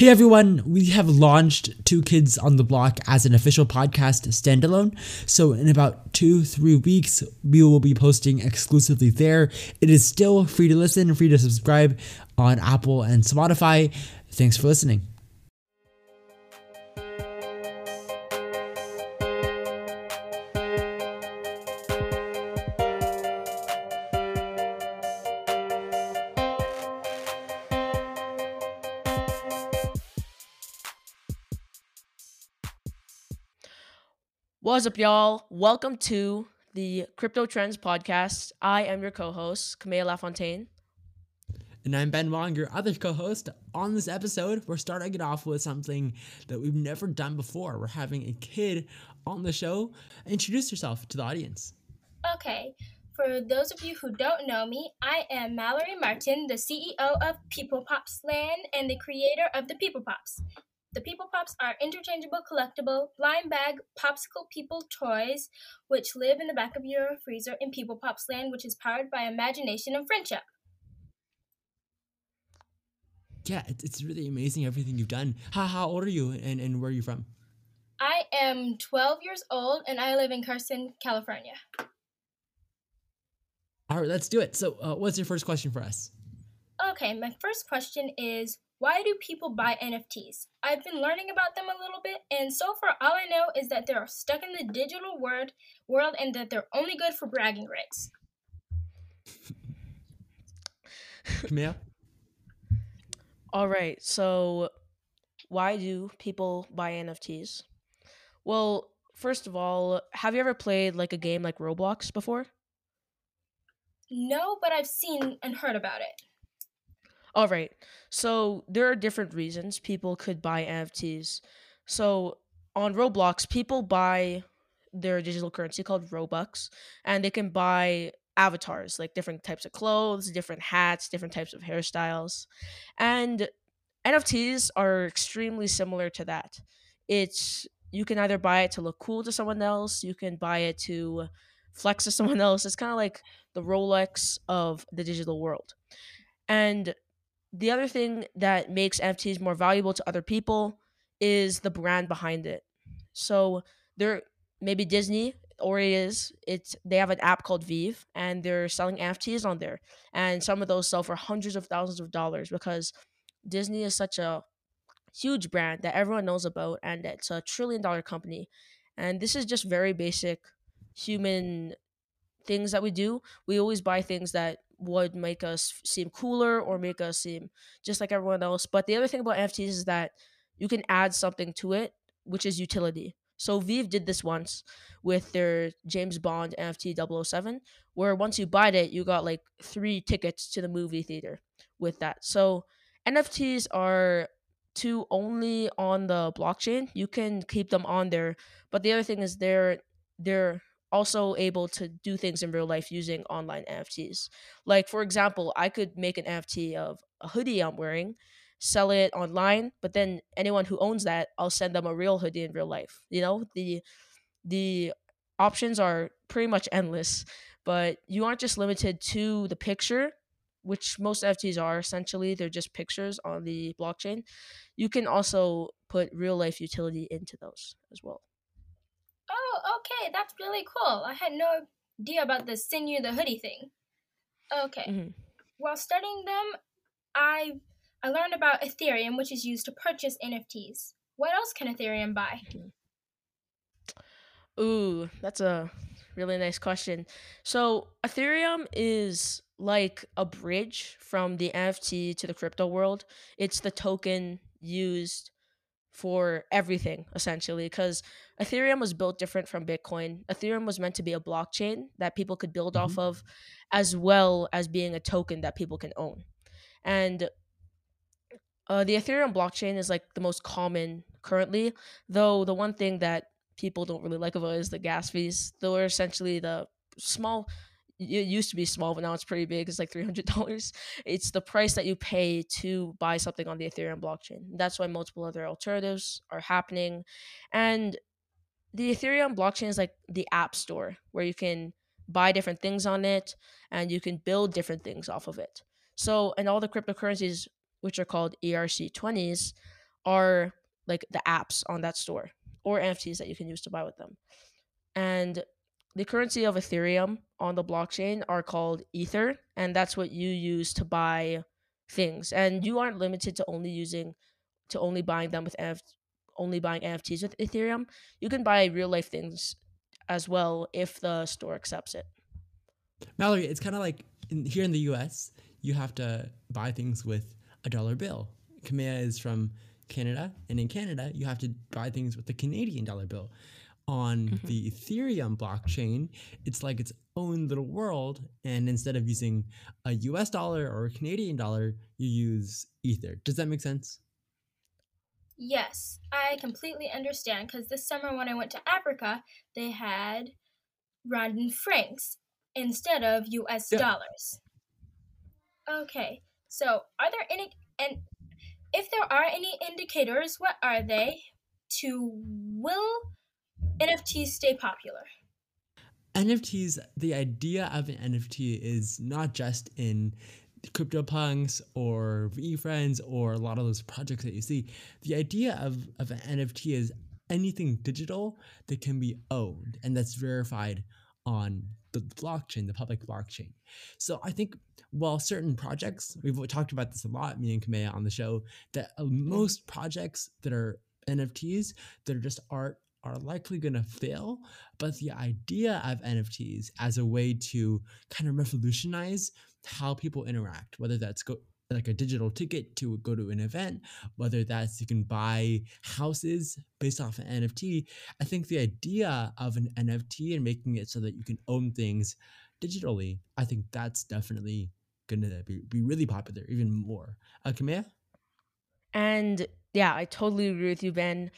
Hey everyone, we have launched Two Kids on the Block as an official podcast standalone. So, in about two, three weeks, we will be posting exclusively there. It is still free to listen, free to subscribe on Apple and Spotify. Thanks for listening. What's up, y'all? Welcome to the Crypto Trends Podcast. I am your co host, Camille LaFontaine. And I'm Ben Wong, your other co host. On this episode, we're starting it off with something that we've never done before. We're having a kid on the show. Introduce yourself to the audience. Okay, for those of you who don't know me, I am Mallory Martin, the CEO of People Pops Land and the creator of the People Pops. The People Pops are interchangeable, collectible, blind bag popsicle people toys which live in the back of your freezer in People Pops Land, which is powered by imagination and friendship. Yeah, it's really amazing everything you've done. How, how old are you and, and where are you from? I am 12 years old and I live in Carson, California. All right, let's do it. So, uh, what's your first question for us? Okay, my first question is why do people buy NFTs? I've been learning about them a little bit, and so far all I know is that they're stuck in the digital world, world and that they're only good for bragging rights. Camille? All right, so why do people buy NFTs? Well, first of all, have you ever played like a game like Roblox before? No, but I've seen and heard about it. All right. So there are different reasons people could buy NFTs. So on Roblox, people buy their digital currency called Robux, and they can buy avatars like different types of clothes, different hats, different types of hairstyles. And NFTs are extremely similar to that. It's you can either buy it to look cool to someone else, you can buy it to flex to someone else. It's kind of like the Rolex of the digital world. And the other thing that makes NFTs more valuable to other people is the brand behind it. So there maybe Disney or it is it's they have an app called VeVe and they're selling NFTs on there. And some of those sell for hundreds of thousands of dollars because Disney is such a huge brand that everyone knows about and it's a trillion dollar company. And this is just very basic human things that we do. We always buy things that would make us seem cooler or make us seem just like everyone else. But the other thing about NFTs is that you can add something to it, which is utility. So VeVe did this once with their James Bond NFT 007, where once you buy it, you got like three tickets to the movie theater with that. So NFTs are to only on the blockchain. You can keep them on there, but the other thing is they're they're also able to do things in real life using online NFTs. Like for example, I could make an NFT of a hoodie I'm wearing, sell it online, but then anyone who owns that, I'll send them a real hoodie in real life. You know, the the options are pretty much endless, but you aren't just limited to the picture, which most NFTs are essentially, they're just pictures on the blockchain. You can also put real life utility into those as well okay, that's really cool. I had no idea about the you the hoodie thing. Okay. Mm-hmm. While studying them, I I learned about Ethereum, which is used to purchase NFTs. What else can Ethereum buy? Ooh, that's a really nice question. So, Ethereum is like a bridge from the NFT to the crypto world. It's the token used for everything essentially because Ethereum was built different from Bitcoin. Ethereum was meant to be a blockchain that people could build mm-hmm. off of as well as being a token that people can own. And uh, the Ethereum blockchain is like the most common currently, though the one thing that people don't really like about it is the gas fees. They're essentially the small it used to be small, but now it's pretty big. It's like three hundred dollars. It's the price that you pay to buy something on the Ethereum blockchain. That's why multiple other alternatives are happening, and the Ethereum blockchain is like the app store where you can buy different things on it and you can build different things off of it. So, and all the cryptocurrencies, which are called ERC twenties, are like the apps on that store or NFTs that you can use to buy with them. And the currency of Ethereum on the blockchain are called Ether, and that's what you use to buy things. And you aren't limited to only using to only buying them with NF, only buying NFTs with Ethereum. You can buy real life things as well if the store accepts it. Mallory, it's kind of like in, here in the U.S. You have to buy things with a dollar bill. Kamea is from Canada, and in Canada, you have to buy things with the Canadian dollar bill. On Mhm. the Ethereum blockchain, it's like its own little world, and instead of using a US dollar or a Canadian dollar, you use Ether. Does that make sense? Yes, I completely understand because this summer when I went to Africa, they had Rwandan francs instead of US Yeah. dollars. Okay, so are there any, and if there are any indicators, what are they to will NFTs stay popular? NFTs, the idea of an NFT is not just in CryptoPunks or VeeFriends or a lot of those projects that you see. The idea of, of an NFT is anything digital that can be owned and that's verified on the blockchain, the public blockchain. So I think while certain projects, we've talked about this a lot, me and Kamea on the show, that uh, most projects that are NFTs that are just art are likely going to fail. But the idea of NFTs as a way to kind of revolutionize how people interact, whether that's go like a digital ticket to go to an event, whether that's you can buy houses based off an NFT. I think the idea of an NFT and making it so that you can own things digitally, I think that's definitely gonna be, be really popular, even more. Uh, Kamea? And yeah, I totally agree with you, Ben.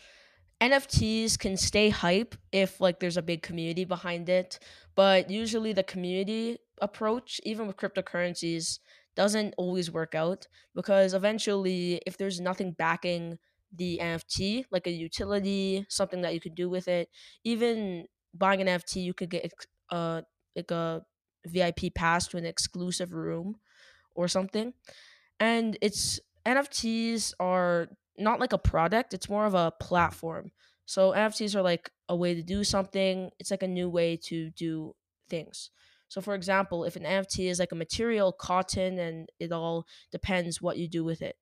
NFTs can stay hype if like there's a big community behind it, but usually the community approach, even with cryptocurrencies, doesn't always work out because eventually if there's nothing backing the NFT, like a utility, something that you could do with it, even buying an NFT, you could get uh like a VIP pass to an exclusive room or something. And it's NFTs are not like a product, it's more of a platform. So NFTs are like a way to do something. It's like a new way to do things. So for example, if an NFT is like a material, cotton, and it all depends what you do with it.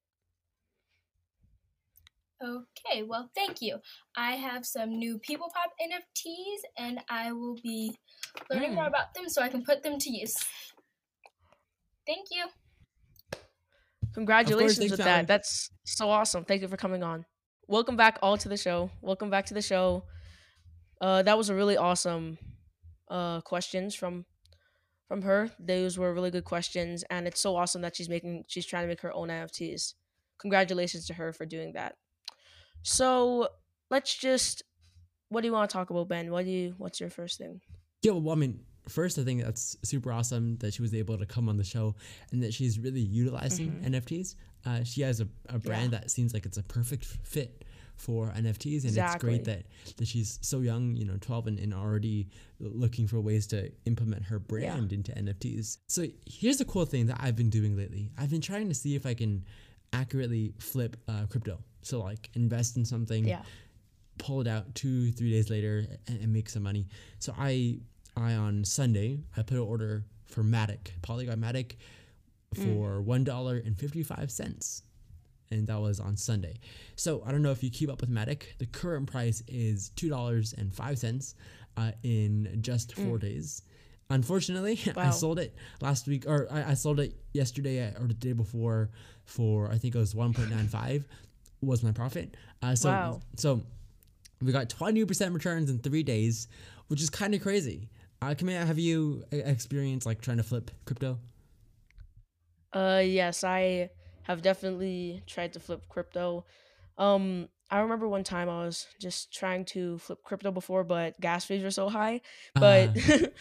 Okay, well, thank you. I have some new People Pop NFTs and I will be learning more Mm. about them so I can put them to use. Thank you. Congratulations thanks, with Valerie. that. That's so awesome. Thank you for coming on. Welcome back all to the show. Welcome back to the show. Uh, that was a really awesome uh, questions from from her. Those were really good questions, and it's so awesome that she's making she's trying to make her own NFTs. Congratulations to her for doing that. So let's just what do you want to talk about, Ben? What do you what's your first thing? Yeah, well, I mean, first, I think that's super awesome that she was able to come on the show and that she's really utilizing Mhm. NFTs. Uh, she has a, a brand that seems like it's a perfect fit for NFTs, and it's great that, that she's so young, you know, 12 and, and already looking for ways to implement her brand into NFTs. So here's a cool thing that I've been doing lately I've been trying to see if I can accurately flip uh, crypto. So, like, invest in something Yeah. pull it out two three days later and, and make some money so i i on sunday i put an order for matic polygon matic for one dollar and 55 cents. And that was on sunday. So i don't know if you keep up with matic. The current price is two dollars and five cents uh, in just four days. Unfortunately i sold it last week or I, I sold it yesterday uh, or the day before for i think it was 1.95 was my profit. Uh, so Wow. so we got 20% returns in three days, which is kind of crazy. Uh, Kamea, have you uh, experienced like trying to flip crypto? Uh yes, I have definitely tried to flip crypto. Um I remember one time I was just trying to flip crypto before but gas fees were so high, but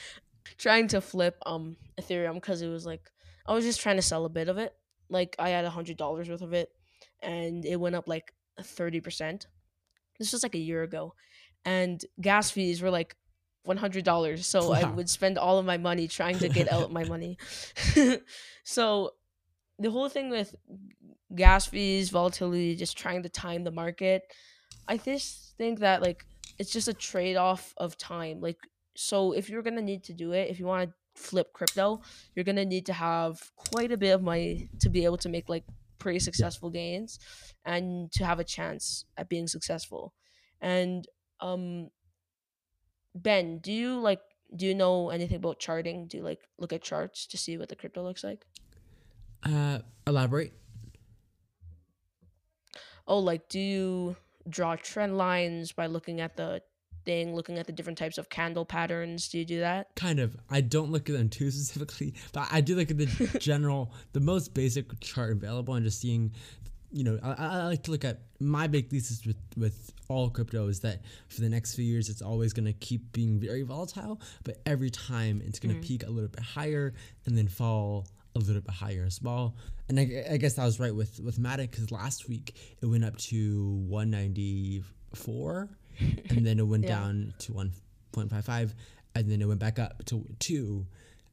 trying to flip um Ethereum cuz it was like I was just trying to sell a bit of it. Like I had a $100 worth of it and it went up like 30%. This was like a year ago. And gas fees were like $100. So I would spend all of my money trying to get out my money. so the whole thing with gas fees, volatility, just trying to time the market. I just think that like it's just a trade off of time. Like so if you're gonna need to do it, if you want to flip crypto, you're gonna need to have quite a bit of money to be able to make like pretty successful gains and to have a chance at being successful. And um Ben, do you like do you know anything about charting? Do you like look at charts to see what the crypto looks like? Uh, elaborate. Oh, like do you draw trend lines by looking at the thing, looking at the different types of candle patterns? Do you do that? Kind of. I don't look at them too specifically, but I do look at the general, the most basic chart available, and just seeing. You know, I, I like to look at my big thesis with with all crypto is that for the next few years, it's always going to keep being very volatile, but every time it's going to Mm. peak a little bit higher and then fall a little bit higher as well. And I, I guess I was right with with Matic because last week it went up to 194 and then it went Yeah. down to 1.55 and then it went back up to 2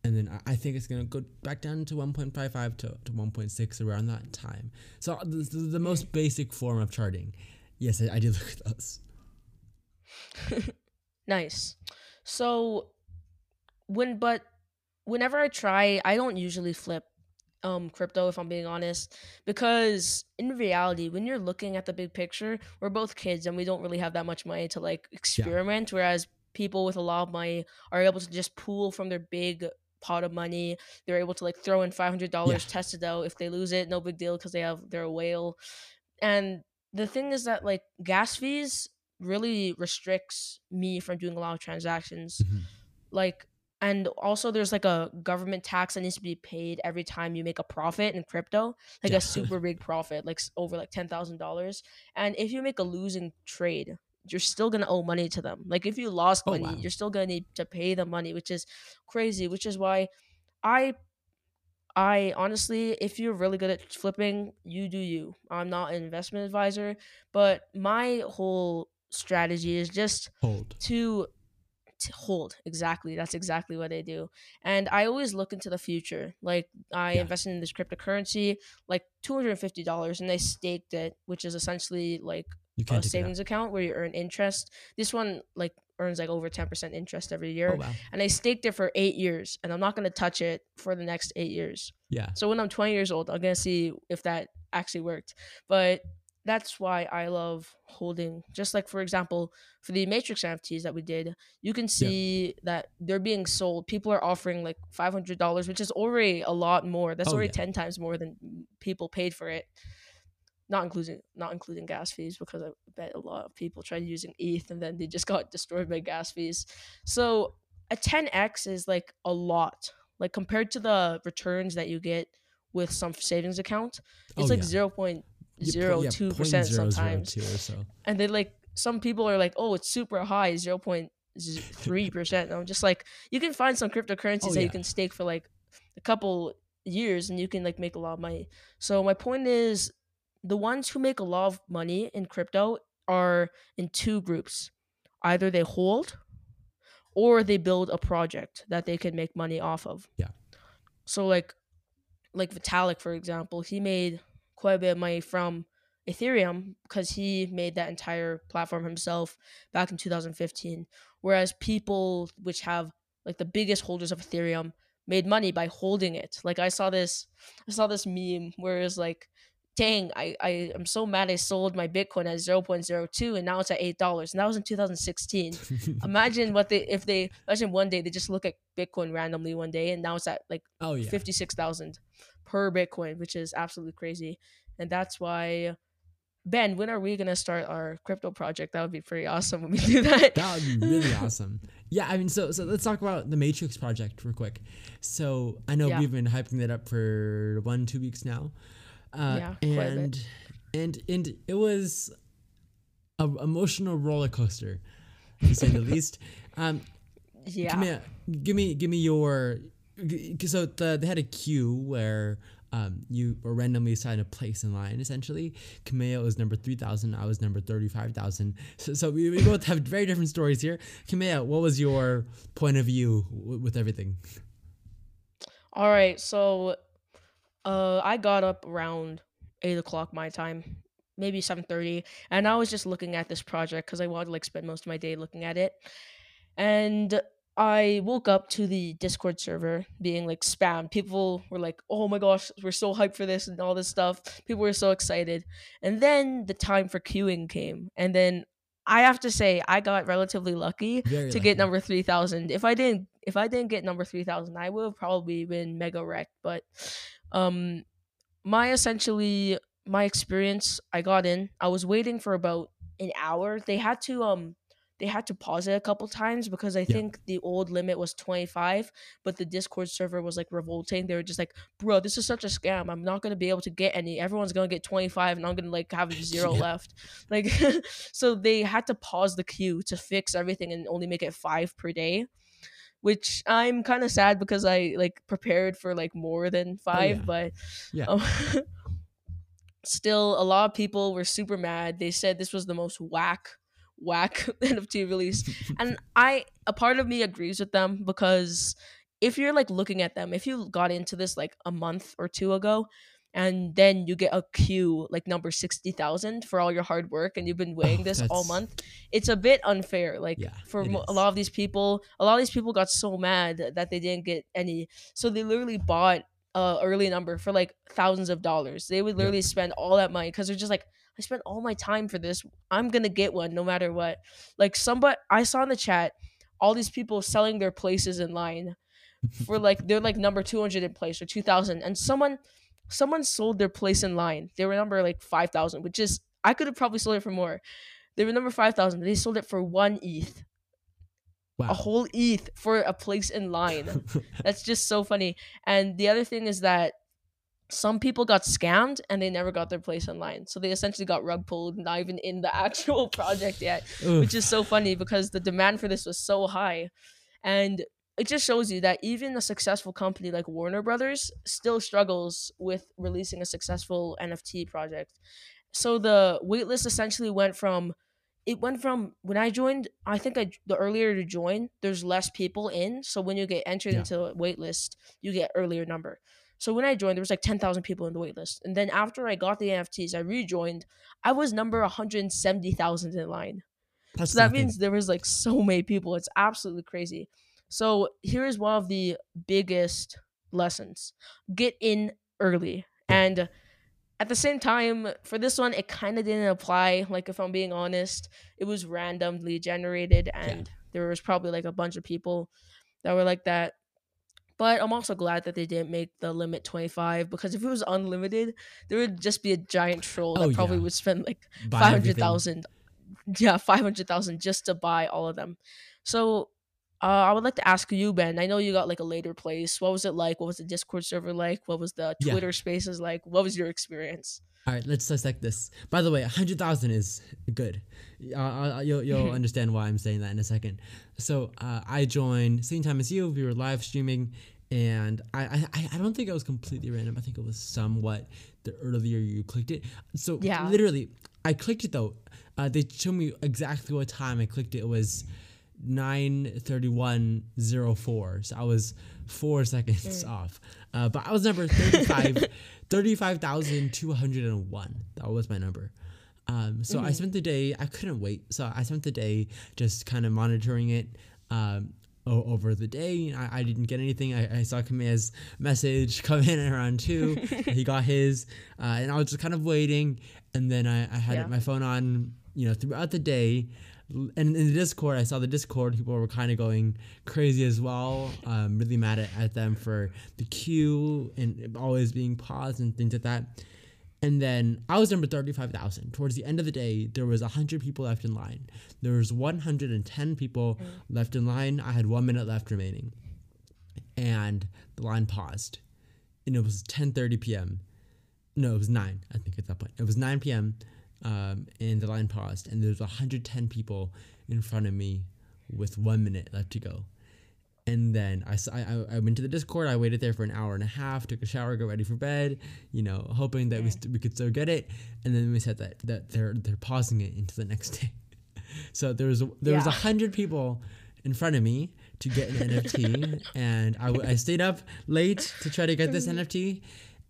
and then I- think it's gonna go back down to 1.55 to, to 1.6 around that time. So the, the, the most basic form of charting. Yes, I, I did look at those. Nice. So when but whenever I try, I don't usually flip um crypto if I'm being honest because in reality when you're looking at the big picture, we're both kids and we don't really have that much money to like experiment whereas people with a lot of money are able to just pool from their big pot of money. They're able to like throw in $500, Yeah. test it out. If they lose it, no big deal because they have they're a whale. And the thing is that like gas fees really restricts me from doing a lot of transactions Mhm. like and also there's like a government tax that needs to be paid every time you make a profit in crypto like Yeah. a super big profit like over like $10,000 and if you make a losing trade you're still going to owe money to them like if you lost Oh, money wow. you're still going to need to pay the money which is crazy which is why i I honestly, if you're really good at flipping, you do you. I'm not an investment advisor, but my whole strategy is just Hold. to, to hold. Exactly. That's exactly what I do. And I always look into the future. Like I Yeah. invested in this cryptocurrency, like $250 and I staked it, which is essentially like You can't savings account where you earn interest. This one like earns like over 10% interest every year. Oh wow. And I staked it for eight years and I'm not gonna touch it for the next eight years. Yeah. So when I'm 20 years old, I'm gonna see if that actually worked. But that's why I love holding. Just like for example, for the Matrix NFTs that we did, you can see that they're being sold. People are offering like five hundred dollars, which is already a lot more. That's Oh, already yeah. ten times more than people paid for it. Not including not including gas fees because I bet a lot of people tried using ETH and then they just got destroyed by gas fees. So a 10x is like a lot. Like compared to the returns that you get with some savings account, it's Oh, like zero point zero two percent 0.002 sometimes. or so. And then like some people are like, oh, it's super high, zero point three percent. I'm just like, you can find some cryptocurrencies Oh, that yeah. you can stake for like a couple years and you can like make a lot of money. So my point is the ones who make a lot of money in crypto are in two groups. Either they hold or they build a project that they can make money off of. Yeah. So like like Vitalik for example, he made quite a bit of money from Ethereum because he made that entire platform himself back in 2015. Whereas people which have like the biggest holders of Ethereum made money by holding it. Like I saw this I saw this meme where it's like dang, I, I am so mad I sold my Bitcoin at 0.02 and now it's at eight dollars. And that was in 2016. imagine what they if they imagine one day they just look at Bitcoin randomly one day and now it's at like oh yeah. 56,000 per Bitcoin, which is absolutely crazy. And that's why Ben, when are we gonna start our crypto project? That would be pretty awesome when we do that. That would be really awesome. Yeah, I mean, so so let's talk about the Matrix project real quick. So I know Yeah. we've been hyping that up for one, two weeks now, uh, Yeah, quite a bit. and and and it was a emotional roller coaster, to say the least. Um, yeah. Give me, give me, give me your. g- g- So the, they had a queue where um, you were randomly assigned a place in line. Essentially, Kamea was number three thousand. I was number thirty-five thousand. So, so we, we both have very different stories here. Kamea, what was your point of view w- with everything? All right, so Uh, I got up around eight o'clock my time, maybe seven thirty, and I was just looking at this project because I wanted to like spend most of my day looking at it, and I woke up to the Discord server being like spammed. People were like, "Oh my gosh, we're so hyped for this and all this stuff." People were so excited, and then the time for queuing came, and then I have to say I got relatively lucky Very to lucky. get number three thousand. If I didn't, if I didn't get number three thousand, I would have probably been mega wrecked. But, um, my essentially my experience, I got in. I was waiting for about an hour. They had to um they had to pause it a couple times because I think the old limit was 25, but the Discord server was like revolting. They were just like, "Bro, this is such a scam. I'm not going to be able to get any. Everyone's going to get 25 and I'm going to like have zero Yeah. left." Like so they had to pause the queue to fix everything and only make it 5 per day. Which I'm kind of sad because I like prepared for like more than 5, Oh, yeah. but Yeah. um, still a lot of people were super mad they said this was the most whack whack nft release. And i a part of me agrees with them because if you're like looking at them if you got into this like a month or two ago and then you get a queue like number 60,000 for all your hard work and you've been weighing Oh, this all month it's a bit unfair. Like Yeah, for mo- a lot of these people a lot of these people got so mad that they didn't get any. So they literally bought a early number for like thousands of dollars. They would Yeah. literally spend all that money because they're just like i spent all my time for this. I'm gonna get one no matter what. Like somebody i saw in the chat all these people selling their places in line for like they're like number 200 in place or 2000 and someone someone sold their place in line. They were number like 5000 which is i could have probably sold it for more. They were number 5000 they sold it for one eth wow. a whole eth for a place in line. That's just so funny. And the other thing is that some people got scammed and they never got their place online. so they essentially got rug pulled not even in the actual project yet Oof. which is so funny because the demand for this was so high and it just shows you that even a successful company like Warner Brothers still struggles with releasing a successful NFT project. So the waitlist essentially went from it went from when I joined, I think I the earlier to join, there's less people in. So when you get entered Yeah. into a waitlist, you get earlier number. So when I joined, there was like ten thousand people in the waitlist, and then after I got the NFTs, I rejoined. I was number one hundred seventy thousand in line. That's So that nothing. means there was like so many people. It's absolutely crazy. So here is one of the biggest lessons: get in early. And at the same time, for this one, it kind of didn't apply. Like if I'm being honest, it was randomly generated, and there was probably like a bunch of people that were like that. But I'm also glad that they didn't make the limit 25 because if it was unlimited, there would just be a giant troll that Oh, probably yeah. would spend like Buy five everything. hundred thousand. Yeah, five hundred thousand just to buy all of them. So, uh, I would like to ask you, Ben. I know you got like a later place. What was it like? What was the Discord server like? What was the Yeah. Twitter Spaces like? What was your experience? All right, let's dissect this. By the way, hundred thousand is good. Uh, uh, you'll you'll understand why I'm saying that in a second. So uh, I joined same time as you. We were live streaming, and I, I I- I don't think it was completely random. I think it was somewhat the earlier you clicked it. So Yeah. literally, I clicked it though. Uh, they showed me exactly what time I clicked it. It was nine thirty one zero four. So I was four seconds off. Uh, but I was number 35 35,201. That was my number. Um, so I spent the day, I couldn't wait. So I spent the day just kind of monitoring it um, over the day. I, I didn't get anything. I, I saw Kamea's message come in around two. he got his. Uh, and I was just kind of waiting. And then I, I had Yeah. my phone on, you know, throughout the day. And in the Discord, I saw the Discord, people were kind of going crazy as well. Um, really mad at, at them for the queue and always being paused and things like that. And then I was number 35,000. Towards the end of the day, there was 100 people left in line. There was 110 people left in line. I had one minute left remaining. And the line paused. And it was 10.30 p.m. No, it was 9, I think, at that point. It was 9 p.m. Um, and the line paused. And there was 110 people in front of me with one minute left to go. And then I, I, I went to the Discord. I waited there for an hour and a half, took a shower, got ready for bed, you know, hoping that we, st- we could still get it. And then we said that, that they're they're pausing it into the next day. So there was there was a hundred people in front of me to get an NFT, and I, w- I stayed up late to try to get this NFT.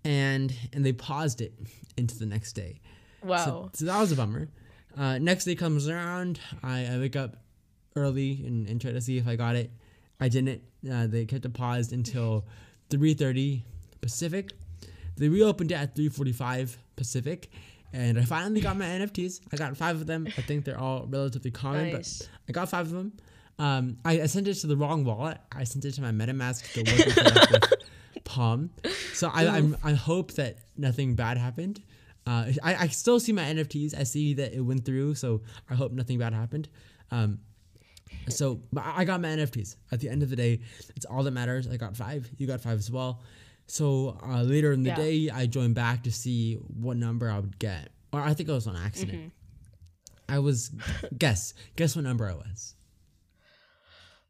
and and they paused it into the next day. Wow. So, so that was a bummer. Uh, next day comes around. I, I wake up early and, and try to see if I got it. I didn't. Uh, they kept it paused until 3:30 Pacific. They reopened it at 3:45 Pacific, and I finally got my NFTs. I got five of them. I think they're all relatively common, Nice. but I got five of them. Um, I, I sent it to the wrong wallet. I sent it to my MetaMask the Palm. So I I'm, I hope that nothing bad happened. Uh, I, I still see my NFTs. I see that it went through, so I hope nothing bad happened. Um, so I I got my NFTs. At the end of the day, it's all that matters. I got five. You got five as well. So uh, later in the Yeah. day, I joined back to see what number I would get, or I think it was on accident. Mm-hmm. I was guess guess what number I was.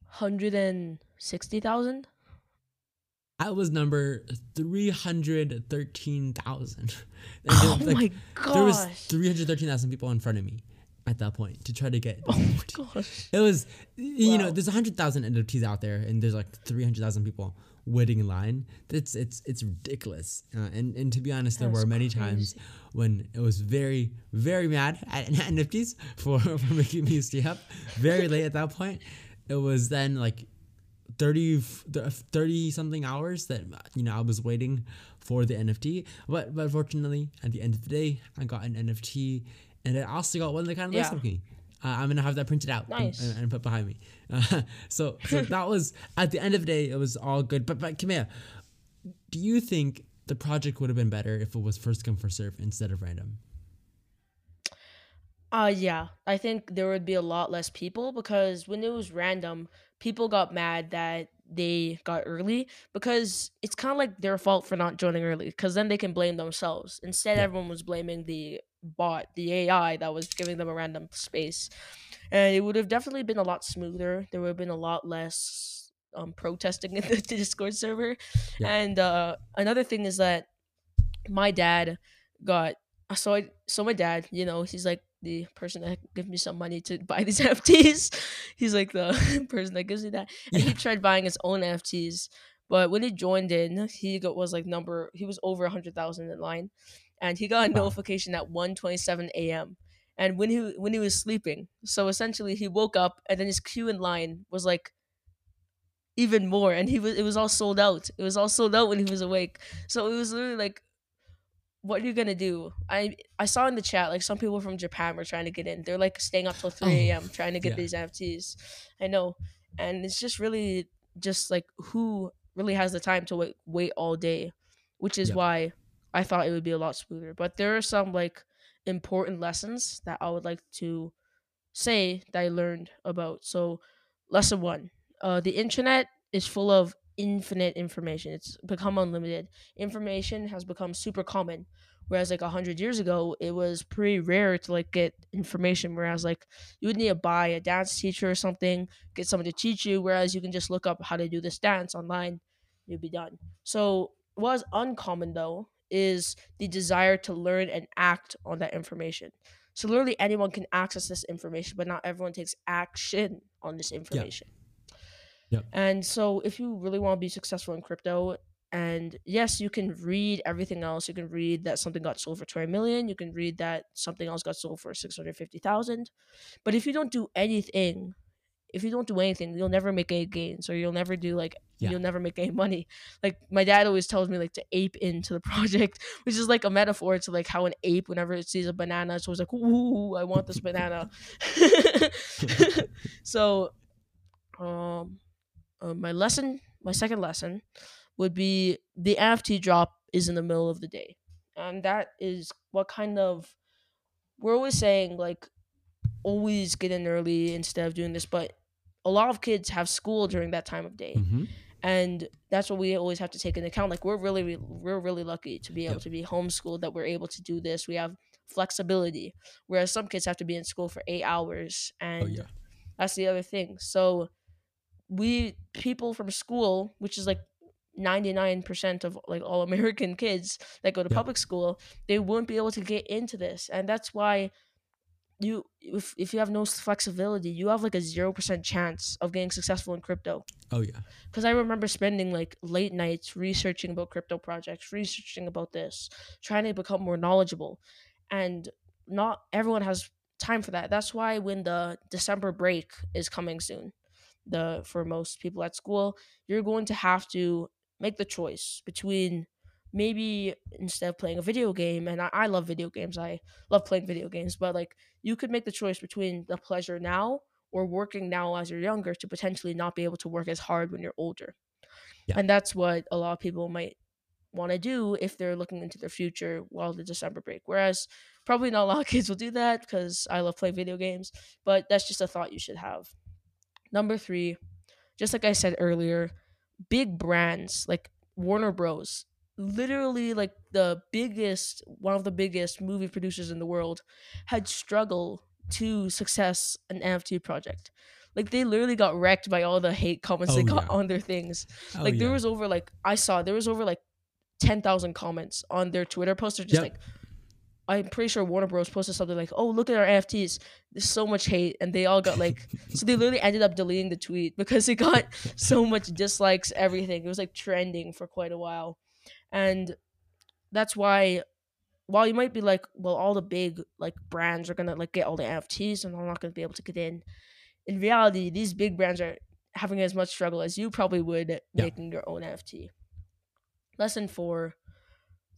Hundred and sixty thousand. I was number three hundred thirteen thousand. Oh my god. There was three hundred thirteen thousand people in front of me at that point to try to get. Oh my gosh. It was, you know, there's hundred thousand NFTs out there, and there's like three hundred thousand people waiting in line. It's it's it's ridiculous. Uh, and and to be honest, there were many times when it was very very mad at NFTs for for making me stay up very late at that point. It was then like 30 30 something hours that you know I was waiting for the NFT but but fortunately at the end of the day I got an NFT and I also got one that kind of looks Yeah. like me. Uh, I'm gonna have that printed out and- Nice. and, and put behind me. Uh, so so that was at the end of the day it was all good. But but Kamea do you think the project would have been better if it was first come first serve instead of random Uh yeah, I think there would be a lot less people because when it was random, people got mad that they got early because it's kind of like their fault for not joining early because then they can blame themselves. Instead, Yeah. everyone was blaming the bot, the AI that was giving them a random space, and it would have definitely been a lot smoother. There would have been a lot less um, protesting in the Discord server, Yeah. and uh, another thing is that my dad got so I so my dad, you know, he's like the person that gives me some money to buy these NFTs. He's like the person that gives me that. And he tried buying his own NFTs, but when he joined in, he got, was like number he was over a hundred thousand in line, and he got a Wow. notification at 1.27 a.m. And when he when he was sleeping, so essentially he woke up and then his queue in line was like even more, and he was it was all sold out. It was all sold out when he was awake. So it was literally like what are you gonna do? I I saw in the chat like some people from Japan were trying to get in. They're like staying up till three a.m. trying to get yeah. these NFTs. I know, and it's just really just like who really has the time to wait wait all day, which is Yep. why I thought it would be a lot smoother. But there are some like important lessons that I would like to say that I learned about. So, lesson one: uh, the internet is full of infinite information. It's become unlimited. Information has become super common. Whereas like a hundred years ago, it was pretty rare to like get information. Whereas like you would need to buy a dance teacher or something, get someone to teach you. Whereas you can just look up how to do this dance online, you'll be done. So what is uncommon though is the desire to learn and act on that information. So literally anyone can access this information, but not everyone takes action on this information. Yep. And so if you really want to be successful in crypto, and yes, you can read everything else. You can read that something got sold for 20 million. You can read that something else got sold for 650,000. But if you don't do anything, if you don't do anything, you'll never make any gains or you'll never do like Yeah. you'll never make any money. Like my dad always tells me like to ape into the project, which is like a metaphor to like how an ape whenever it sees a banana, it's always like, "Ooh, I want this banana." so um uh, my lesson, my second lesson would be the NFT drop is in the middle of the day. And that is what kind of we're always saying like always get in early instead of doing this, but a lot of kids have school during that time of day. mm-hmm. And that's what we always have to take into account. Like we're really we're really lucky to be able Yep. to be homeschooled that we're able to do this. We have flexibility. Whereas some kids have to be in school for eight hours and oh yeah that's the other thing. So we people from school, which is like 99% of like all American kids that go to Yeah. public school, they wouldn't be able to get into this. And that's why you if if you have no flexibility, you have like a zero percent chance of getting successful in crypto. Oh yeah. Because I remember spending like late nights researching about crypto projects, researching about this, trying to become more knowledgeable, and not everyone has time for that. That's why when the December break is coming soon, the for most people at school, you're going to have to make the choice between maybe instead of playing a video game and I, I love video games i love playing video games but like you could make the choice between the pleasure now or working now as you're younger to potentially not be able to work as hard when you're older Yeah. and that's what a lot of people might want to do if they're looking into their future while the december break whereas probably not a lot of kids will do that because i love playing video games but that's just a thought you should have number three just like i said earlier big brands like warner bros literally like the biggest one of the biggest movie producers in the world had struggled to success an nft project like they literally got wrecked by all the hate comments Oh, they got yeah. on their things Oh, like there yeah. was over like i saw there was over like 10,000 comments on their twitter poster just Yep. like i'm pretty sure warner bros. posted something like oh look at our nfts there's so much hate and they all got like so they literally ended up deleting the tweet because it got so much dislikes everything. It was like trending for quite a while. And that's why while you might be like well all the big like brands are gonna like get all the nfts and i'm not gonna be able to get in in reality these big brands are having as much struggle as you probably would Yeah. making your own nft lesson four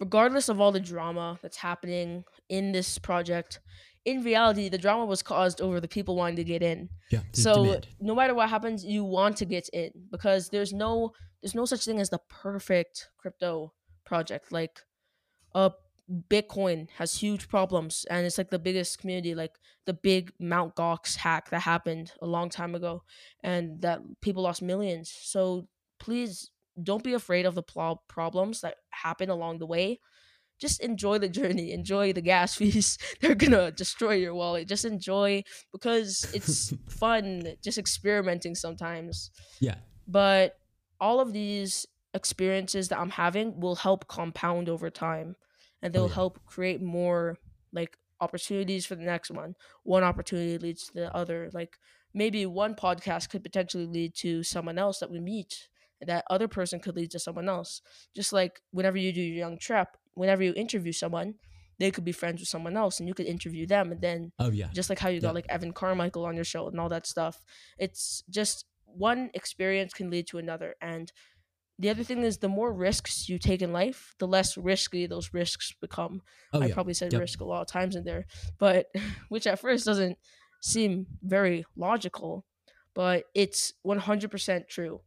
regardless of all the drama that's happening in this project in reality the drama was caused over the people wanting to get in Yeah. so demand. no matter what happens you want to get in because there's no there's no such thing as the perfect crypto project like uh bitcoin has huge problems and it's like the biggest community like the big mount gox hack that happened a long time ago and that people lost millions so please don't be afraid of the pl- problems that happen along the way. Just enjoy the journey enjoy the gas fees. They're gonna destroy your wallet. Just enjoy because it's fun just experimenting sometimes. Yeah. but all of these experiences that i'm having will help compound over time and oh, they'll Oh, yeah. help create more like opportunities for the next one. One opportunity leads to the other. Like maybe one podcast could potentially lead to someone else that we meet that other person could lead to someone else just like whenever you do your young trap whenever you interview someone they could be friends with someone else and you could interview them and then Oh yeah. just like how you Yeah. got like Evan Carmichael on your show and all that stuff. It's just one experience can lead to another. And the other thing is the more risks you take in life, the less risky those risks become. Oh I yeah. probably said Yep. risk a lot of times in there, but which at first doesn't seem very logical, but it's 100% true.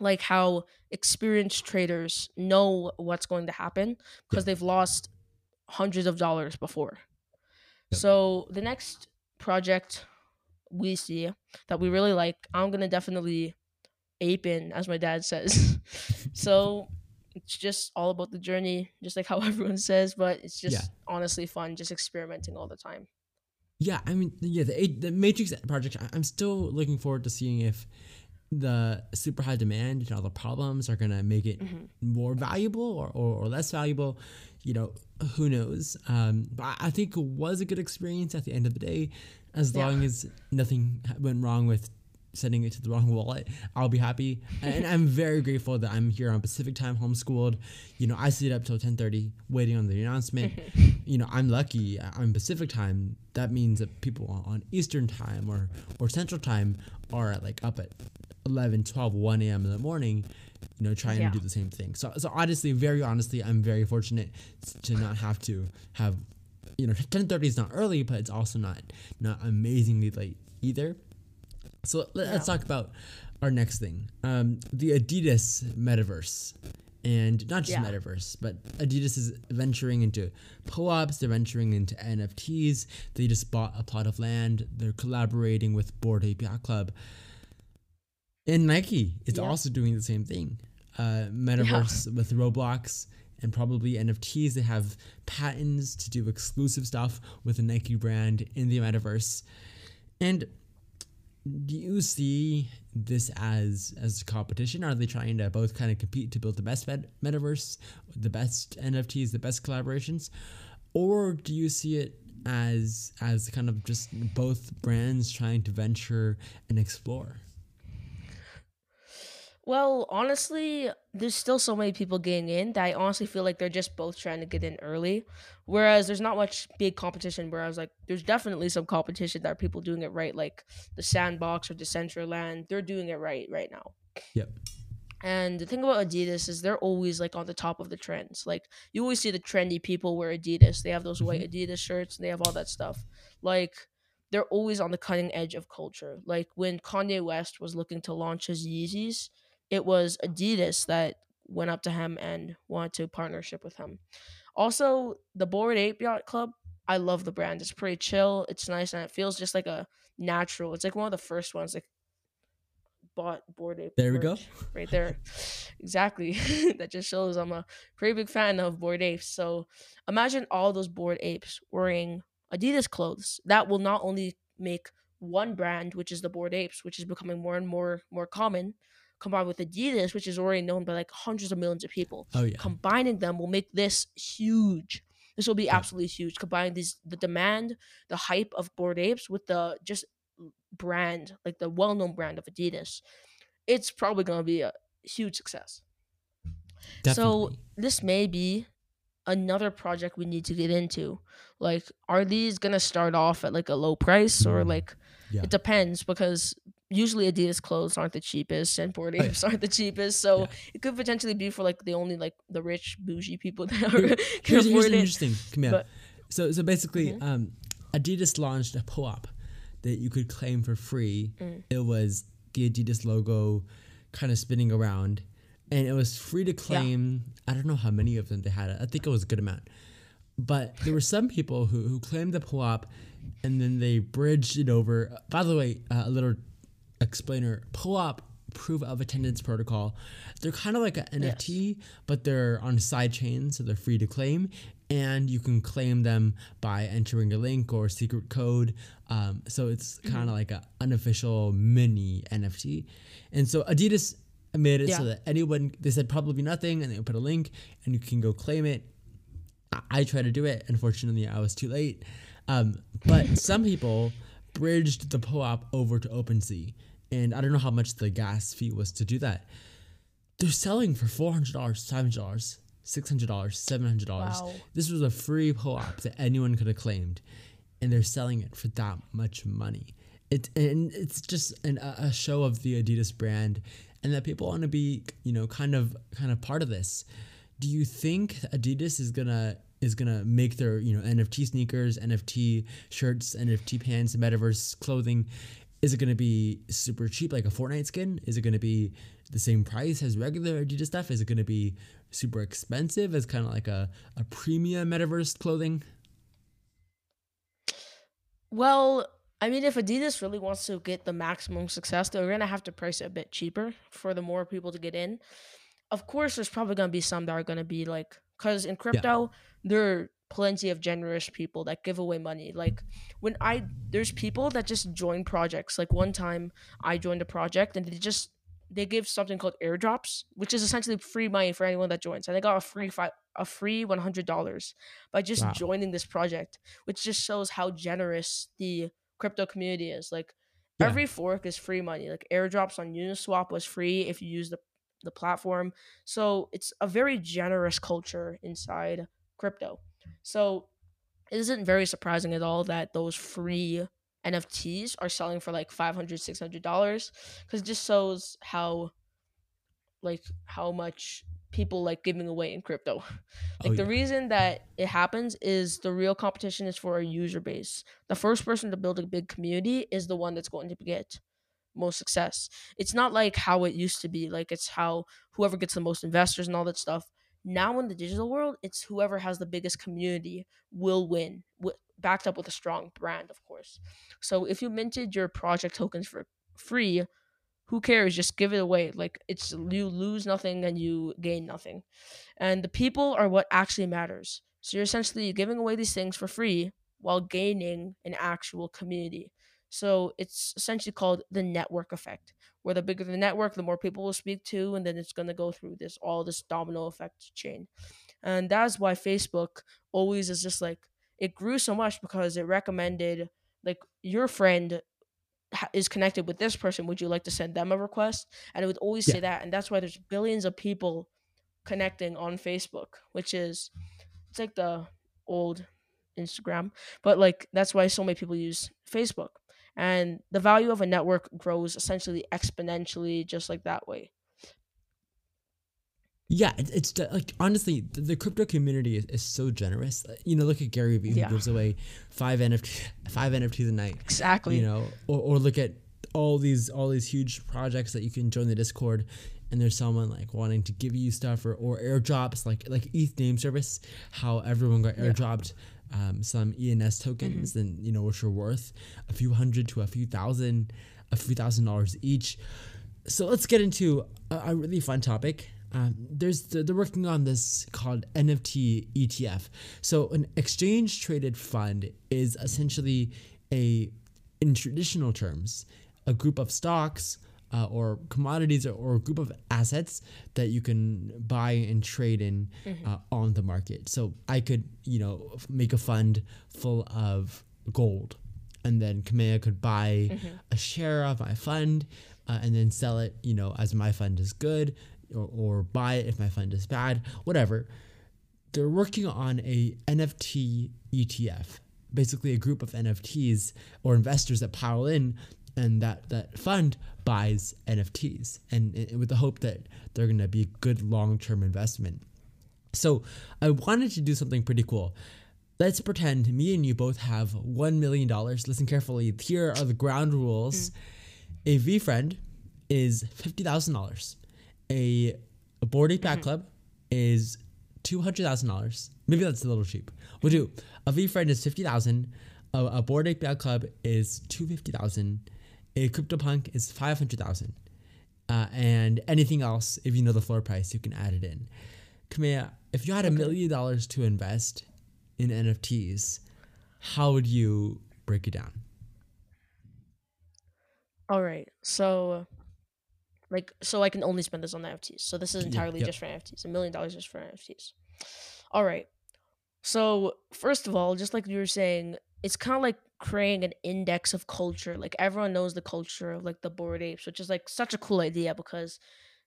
Like how experienced traders know what's going to happen because they've lost hundreds of dollars before. Yep. So the next project we see that we really like, I'm gonna definitely ape in, as my dad says. so it's just all about the journey, just like how everyone says, but it's just Yeah. honestly fun, just experimenting all the time. Yeah, I mean, yeah, the, the Matrix project. I'm still looking forward to seeing if the super high demand and all the problems are gonna make it Mhm. more valuable or, or, or less valuable. You know, who knows? Um, but I- think it was a good experience at the end of the day, as Yeah. long as nothing went wrong with sending it to the wrong wallet. I'll be happy, and I'm very grateful that I'm here on Pacific time, homeschooled. You know, I stayed up till 10:30 waiting on the announcement you know, I'm lucky. I- I'm Pacific time. That means that people on Eastern time or or Central time are at like up at 11, 12, 1 a.m. in the morning, you know, trying Yeah. to do the same thing. So, so honestly, very honestly, I'm very fortunate to not have to have, you know, 10:30 is not early, but it's also not not amazingly late either. So let, us Yeah. talk about our next thing, um, the Adidas metaverse, and not just Yeah. metaverse, but Adidas is venturing into co-ops. They're venturing into NFTs. They just bought a plot of land. They're collaborating with Bored Ape Yacht Club, and Nike is Yeah. also doing the same thing. Uh, metaverse with Roblox. And probably NFTs. They have patents to do exclusive stuff with the Nike brand in the metaverse. And do you see this as as a competition? Are they trying to both kind of compete to build the best met- metaverse, the best NFTs, the best collaborations, or do you see it as as kind of just both brands trying to venture and explore? Well, honestly, there's still so many people getting in that I honestly feel like they're just both trying to get in early. Whereas there's not much big competition. Whereas like there's definitely some competition that are people doing it right, like the Sandbox or Decentraland. They're doing it right right now. Yep. And the thing about Adidas is they're always like on the top of the trends. Like you always see the trendy people wear Adidas. They have those white mm-hmm. Adidas shirts and they have all that stuff. Like they're always on the cutting edge of culture. Like when Kanye West was looking to launch his Yeezys, it was Adidas that went up to him and wanted to partnership with him. Also, the Bored Ape Yacht Club, I love the brand. It's pretty chill. It's nice and it feels just like a natural. It's like one of the first ones like bought Bored Ape. There we go. Right there. exactly. that just shows I'm a pretty big fan of Bored Apes. So imagine all those Bored Apes wearing Adidas clothes. That will not only make one brand, which is the Bored Apes, which is becoming more and more more common, combined with Adidas, which is already known by like hundreds of millions of people. Oh yeah. Combining them will make this huge. This will be Yeah. absolutely huge. Combining these the demand, the hype of Bored Apes with the just brand, like the well known brand of Adidas. It's probably gonna be a huge success. Definitely. So this may be another project we need to get into. Like, are these gonna start off at like a low price or Mm, like yeah. it depends because usually Adidas clothes aren't the cheapest and Bored Oh, yeah. Aren't the cheapest. So Yeah. it could potentially be for like the only like the rich bougie people that are can here's, here's afford an it. interesting Camille. but- so so basically, Mhm. um, Adidas launched a POAP that you could claim for free. Mm. It was the Adidas logo kind of spinning around, and it was free to claim. Yeah. I don't know how many of them they had. I think it was a good amount. But there were some people who, who claimed the POAP and then they bridged it over. By the way, uh, a little explainer POAP proof of attendance protocol. They're kind of like an NFT, but they're on side chains, so they're free to claim. And you can claim them by entering a link or secret code. Um, so it's kind of like an unofficial mini NFT. And so Adidas made it so that anyone, they said probably nothing, and they put a link and you can go claim it. I, I tried to do it. Unfortunately, I was too late. Um, but some people bridged the POAP over to OpenSea. And I don't know how much the gas fee was to do that. They're selling for $400, $500, $600, $700. Wow. This was a free POAP that anyone could have claimed. And they're selling it for that much money. It, and it's just an, a a show of the Adidas brand and that people want to be, you know, kind of kind of part of this. Do you think Adidas is gonna is gonna make their you know NFT sneakers, NFT shirts, NFT pants, metaverse clothing? Is it gonna be super cheap like a Fortnite skin? Is it gonna be the same price as regular Adidas stuff? Is it gonna be super expensive as kind of like a, a premium metaverse clothing? Well, I mean, if Adidas really wants to get the maximum success, they're gonna have to price it a bit cheaper for the more people to get in. Of course, there's probably gonna be some that are gonna be like, because in crypto, there are plenty of generous people that give away money. Like when I there's people that just join projects. Like one time, I joined a project and they just they give something called airdrops, which is essentially free money for anyone that joins. And they got a free five a free one hundred dollars by just Wow. joining this project, which just shows how generous the crypto community is. Like Yeah. every fork is free money. Like airdrops on Uniswap was free if you use the the platform. So it's a very generous culture inside crypto. So it isn't very surprising at all that those free NFTs are selling for like 500 600 dollars because it just shows how like how much people like giving away in crypto. Oh, like Oh, the yeah. reason that it happens is the real competition is for a user base. The first person to build a big community is the one that's going to get most success. It's not like how it used to be like it's how whoever gets the most investors and all that stuff now in the digital world it's whoever has the biggest community will win wi- backed up with a strong brand of course. So if you minted your project tokens for free who cares? Just give it away. Like it's you lose nothing and you gain nothing. And the people are what actually matters. So you're essentially giving away these things for free while gaining an actual community so it's essentially called the network effect where the bigger the network the more people will speak to and then it's going to go through this all this domino effect chain. And that's why facebook always is just like it grew so much because it recommended like your friend is connected with this person would you like to send them a request? And it would always Yeah. say that and that's why there's billions of people connecting on facebook which is it's like the old instagram but like that's why so many people use facebook and the value of a network grows essentially exponentially just like that way Yeah, it's like honestly, the, the crypto community is, is so generous. Uh, you know, look at Gary Vee who Yeah. gives away five NFT, five NFTs a night. exactly You know, or, or look at all these all these huge projects that you can join the Discord, and there's someone like wanting to give you stuff or, or airdrops like like ETH name service. How everyone got airdropped um, some ENS tokens, and you know which are worth a few hundred to a few thousand, a few thousand dollars each. So let's get into a, a really fun topic. Um, there's they're working on this called NFT ETF. So an exchange traded fund is essentially a, in traditional terms, a group of stocks uh, or commodities or, or a group of assets that you can buy and trade in uh, on the market. So I could you know f- make a fund full of gold and then Kamea could buy a share of my fund uh, and then sell it, you know, as my fund is good, or, or buy it if my fund is bad, whatever. They're working on a NFT ETF, basically a group of NFTs or investors that pile in, and that that fund buys NFTs, and, and with the hope that they're going to be a good long term investment. So I wanted to do something pretty cool. Let's pretend me and you both have $1 million. Listen carefully. Here are the ground rules. Mm. A VeeFriend is $50,000. A, a Bored Ape Yacht mm-hmm. Club is $200,000. Maybe that's a little cheap. We'll do a VeeFriend is 50000 a, a Bored Ape Yacht Club is 250000 A CryptoPunk is 500000 uh, and anything else, if you know the floor price, you can add it in. Kamea, if you had a million dollars to invest in NFTs, how would you break it down? All right. So, like, so I can only spend this on NFTs. So this is Yeah, entirely yep. just for NFTs. A million dollars just for NFTs. All right. So first of all, just like you were saying, it's kind of like creating an index of culture. Like everyone knows the culture of like the Bored Apes, which is like such a cool idea because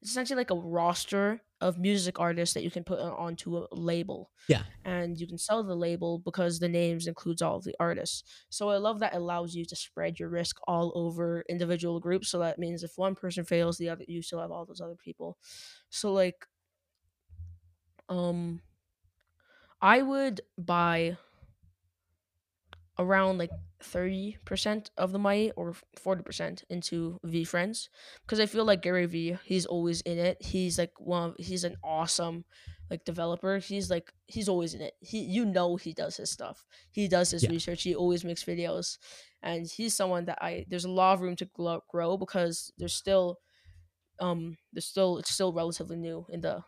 it's essentially like a roster of music artists that you can put onto a label Yeah. and you can sell the label because the names includes all of the artists. So I love that allows you to spread your risk all over individual groups. So that means if one person fails, the other you still have all those other people. So like um I would buy around like 30% of the money or 40% into VeeFriends because I feel like Gary Vee he's always in it. He's like one of, he's an awesome like developer. He's like he's always in it. He you know he does his stuff. He does his Yeah. research. He always makes videos and he's someone that I there's a lot of room to grow, grow because there's still um there's still it's still relatively new in the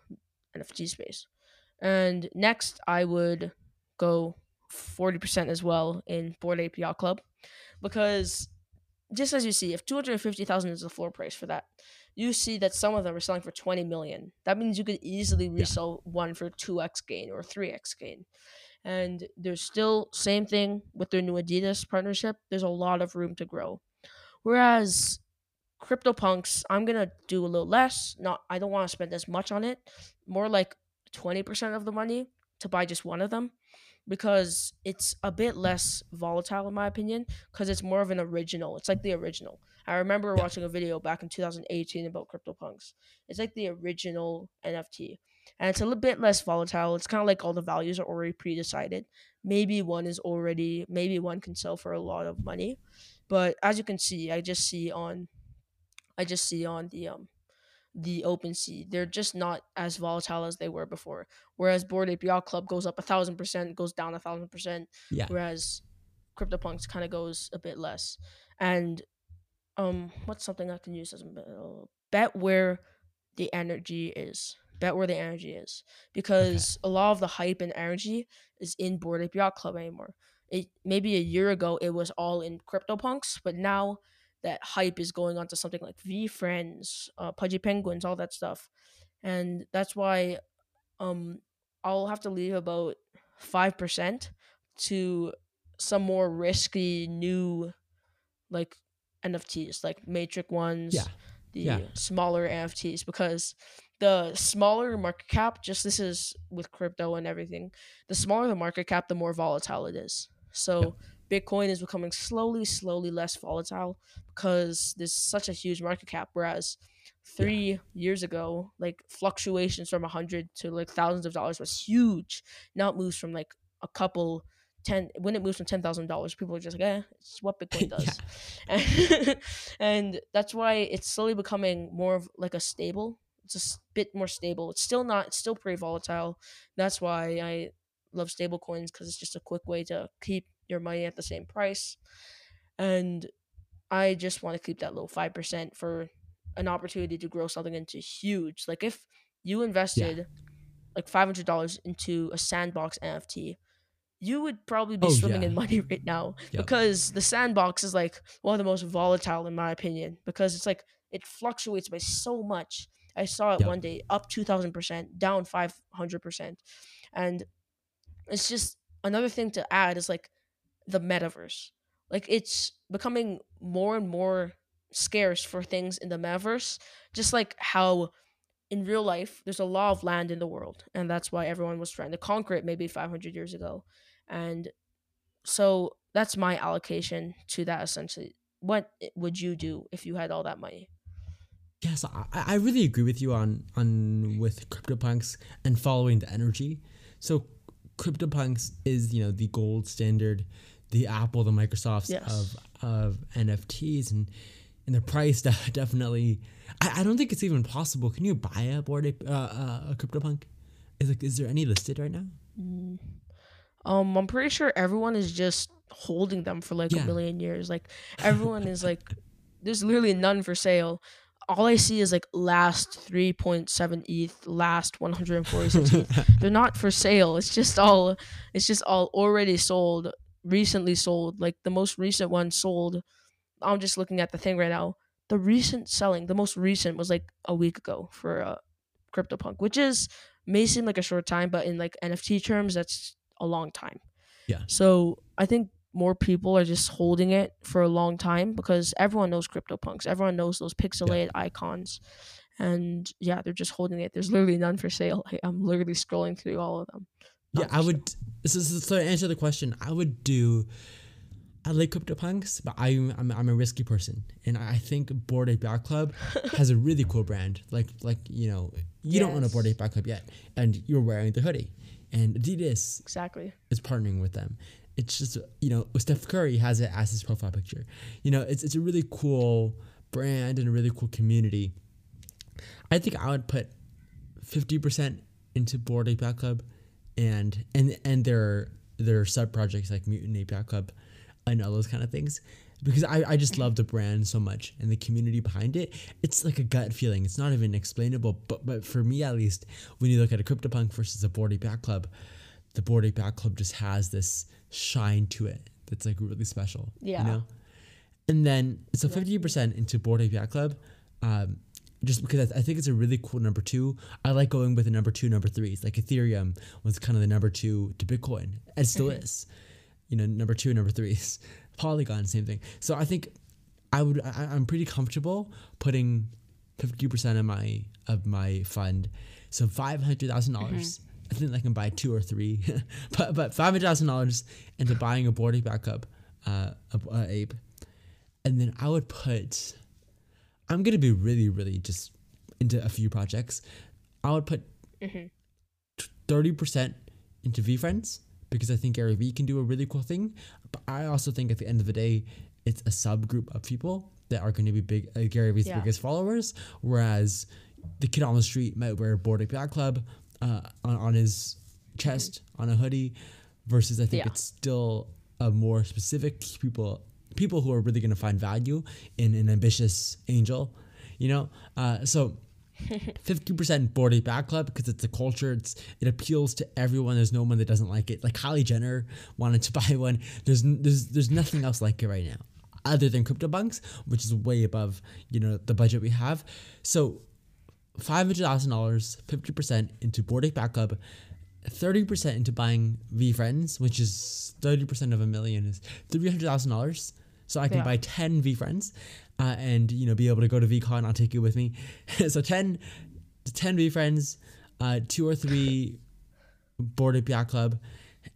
NFT space. And next I would go 40% as well in Bored Ape Yacht Club because just as you see, if 250,000 is the floor price for that, you see that some of them are selling for 20 million. That means you could easily resell one for 2x gain or 3x gain. And there's still same thing with their new Adidas partnership. There's a lot of room to grow. Whereas CryptoPunks, I'm gonna do a little less. Not I don't want to spend as much on it. More like 20% of the money to buy just one of them because it's a bit less volatile in my opinion because it's more of an original. It's like the original. I remember Yeah. watching a video back in 2018 about CryptoPunks. It's like the original NFT. And it's a little bit less volatile. It's kind of like all the values are already pre-decided. Maybe one is already maybe one can sell for a lot of money. But as you can see, I just see on I just see on the um the OpenSea, they're just not as volatile as they were before. Whereas Bored Ape Yacht Club goes up a thousand percent, goes down a thousand percent. Yeah. Whereas CryptoPunks kind of goes a bit less. And um, what's something I can use as a bet where the energy is. Bet where the energy is because a lot of the hype and energy is in Bored Ape Yacht Club anymore. It maybe a year ago it was all in CryptoPunks, but now that hype is going on to something like VeeFriends, uh, Pudgy Penguins, all that stuff, and that's why um I'll have to leave about five percent to some more risky new like NFTs, like Matrix ones, Yeah. the Yeah. smaller NFTs, because the smaller market cap, just this is with crypto and everything, the smaller the market cap, the more volatile it is. So Bitcoin is becoming slowly, slowly less volatile because there's such a huge market cap. Whereas three years ago, like fluctuations from a hundred to like thousands of dollars was huge. Now it moves from like a couple ten when it moves from ten thousand dollars, people are just like, eh, it's what Bitcoin does. and, and that's why it's slowly becoming more of like a stable. It's a bit more stable. It's still not. It's still pretty volatile. That's why I love stable coins because it's just a quick way to keep your money at the same price. And I just want to keep that low five percent for an opportunity to grow something into huge. Like if you invested like five hundred dollars into a sandbox NFT, you would probably be Oh, swimming yeah. in money right now Yep. because the sandbox is like one of the most volatile in my opinion because it's like it fluctuates by so much. I saw it Yep. one day up two thousand percent, down five hundred percent, and it's just another thing to add is like the metaverse. Like it's becoming more and more scarce for things in the metaverse, just like how in real life there's a law of land in the world, and that's why everyone was trying to conquer it maybe 500 years ago. And so that's my allocation to that essentially. What would you do if you had all that money? Yes, I, I really agree with you on on with CryptoPunks and following the energy. So CryptoPunks is you know the gold standard, the Apple, the Microsofts Yes. of of NFTs and and the price de- definitely. I, I don't think it's even possible. Can you buy a Bored Ape, uh, uh, a CryptoPunk? Is like is there any listed right now? Um, I'm pretty sure everyone is just holding them for like Yeah. a million years. Like everyone is like, there's literally none for sale. All I see is like last 3.7 ETH, last 146 ETH. They're not for sale. It's just all, it's just all already sold, recently sold. Like the most recent one sold. I'm just looking at the thing right now. The recent selling, the most recent was like a week ago for uh, CryptoPunk, which is may seem like a short time, but in like NFT terms, that's a long time. Yeah. So I think more people are just holding it for a long time because everyone knows CryptoPunks. Everyone knows those pixelated icons. And yeah, they're just holding it. There's literally none for sale. I'm literally scrolling through all of them. Yeah, I would. So, so, to answer the question, I would do. I like CryptoPunks, but I'm, I'm I'm a risky person, and I think Bored Ape Yacht Club has a really cool brand. Like like you know, you don't own a Bored Yes. Ape Yacht Club yet, and you're wearing the hoodie, and Adidas Exactly. is partnering with them. It's just you know Steph Curry has it as his profile picture. You know, it's it's a really cool brand and a really cool community. I think I would put fifty percent into Bored Ape Yacht Club, and and and their their sub projects like Mutant Ape Club, and all those kind of things. Because I, I just love the brand so much and the community behind it. It's like a gut feeling. It's not even explainable. But but for me at least, when you look at a CryptoPunk versus a Bored Ape Yacht Club, the Bored Ape Yacht Club just has this shine to it that's like really special. Yeah. You know? And then so fifty percent into Bored Ape Yacht Club, um, just because I, th- I think it's a really cool number two. I like going with the number two, number threes. Like Ethereum was kind of the number two to Bitcoin, and still is. You know, number two, number threes. Polygon, same thing. So I think I would. I, I'm pretty comfortable putting fifty percent of my of my fund. So five hundred thousand dollars. I think I can buy two or three, but but five hundred thousand dollars into buying a Bored Ape backup, uh, a, a ape, and then I would put. I'm gonna be really really just into a few projects. I would put thirty percent into VeeFriends because I think Gary Vee can do a really cool thing. But I also think at the end of the day, it's a subgroup of people that are going to be big uh, Gary Vee's Yeah. biggest followers, whereas the kid on the street might wear a Bored Ape Yacht Club uh, on, on his chest on a hoodie, versus I think Yeah. it's still a more specific people people who are really going to find value in an ambitious angel, you know. Uh, so fifty percent Bored Ape back club because it's a culture. It's it appeals to everyone. There's no one that doesn't like it. Like Kylie Jenner wanted to buy one. There's there's there's nothing else like it right now, other than CryptoPunks, which is way above you know the budget we have. So five hundred thousand dollars, fifty percent into Bored Ape back club. 30% into buying VeeFriends, which is 30% of a million is $300,000. So I can Yeah. buy 10 VeeFriends uh, and, you know, be able to go to VeeCon. I'll take you with me. so 10, 10 VeeFriends, uh, two or three Bored Ape Yacht Club.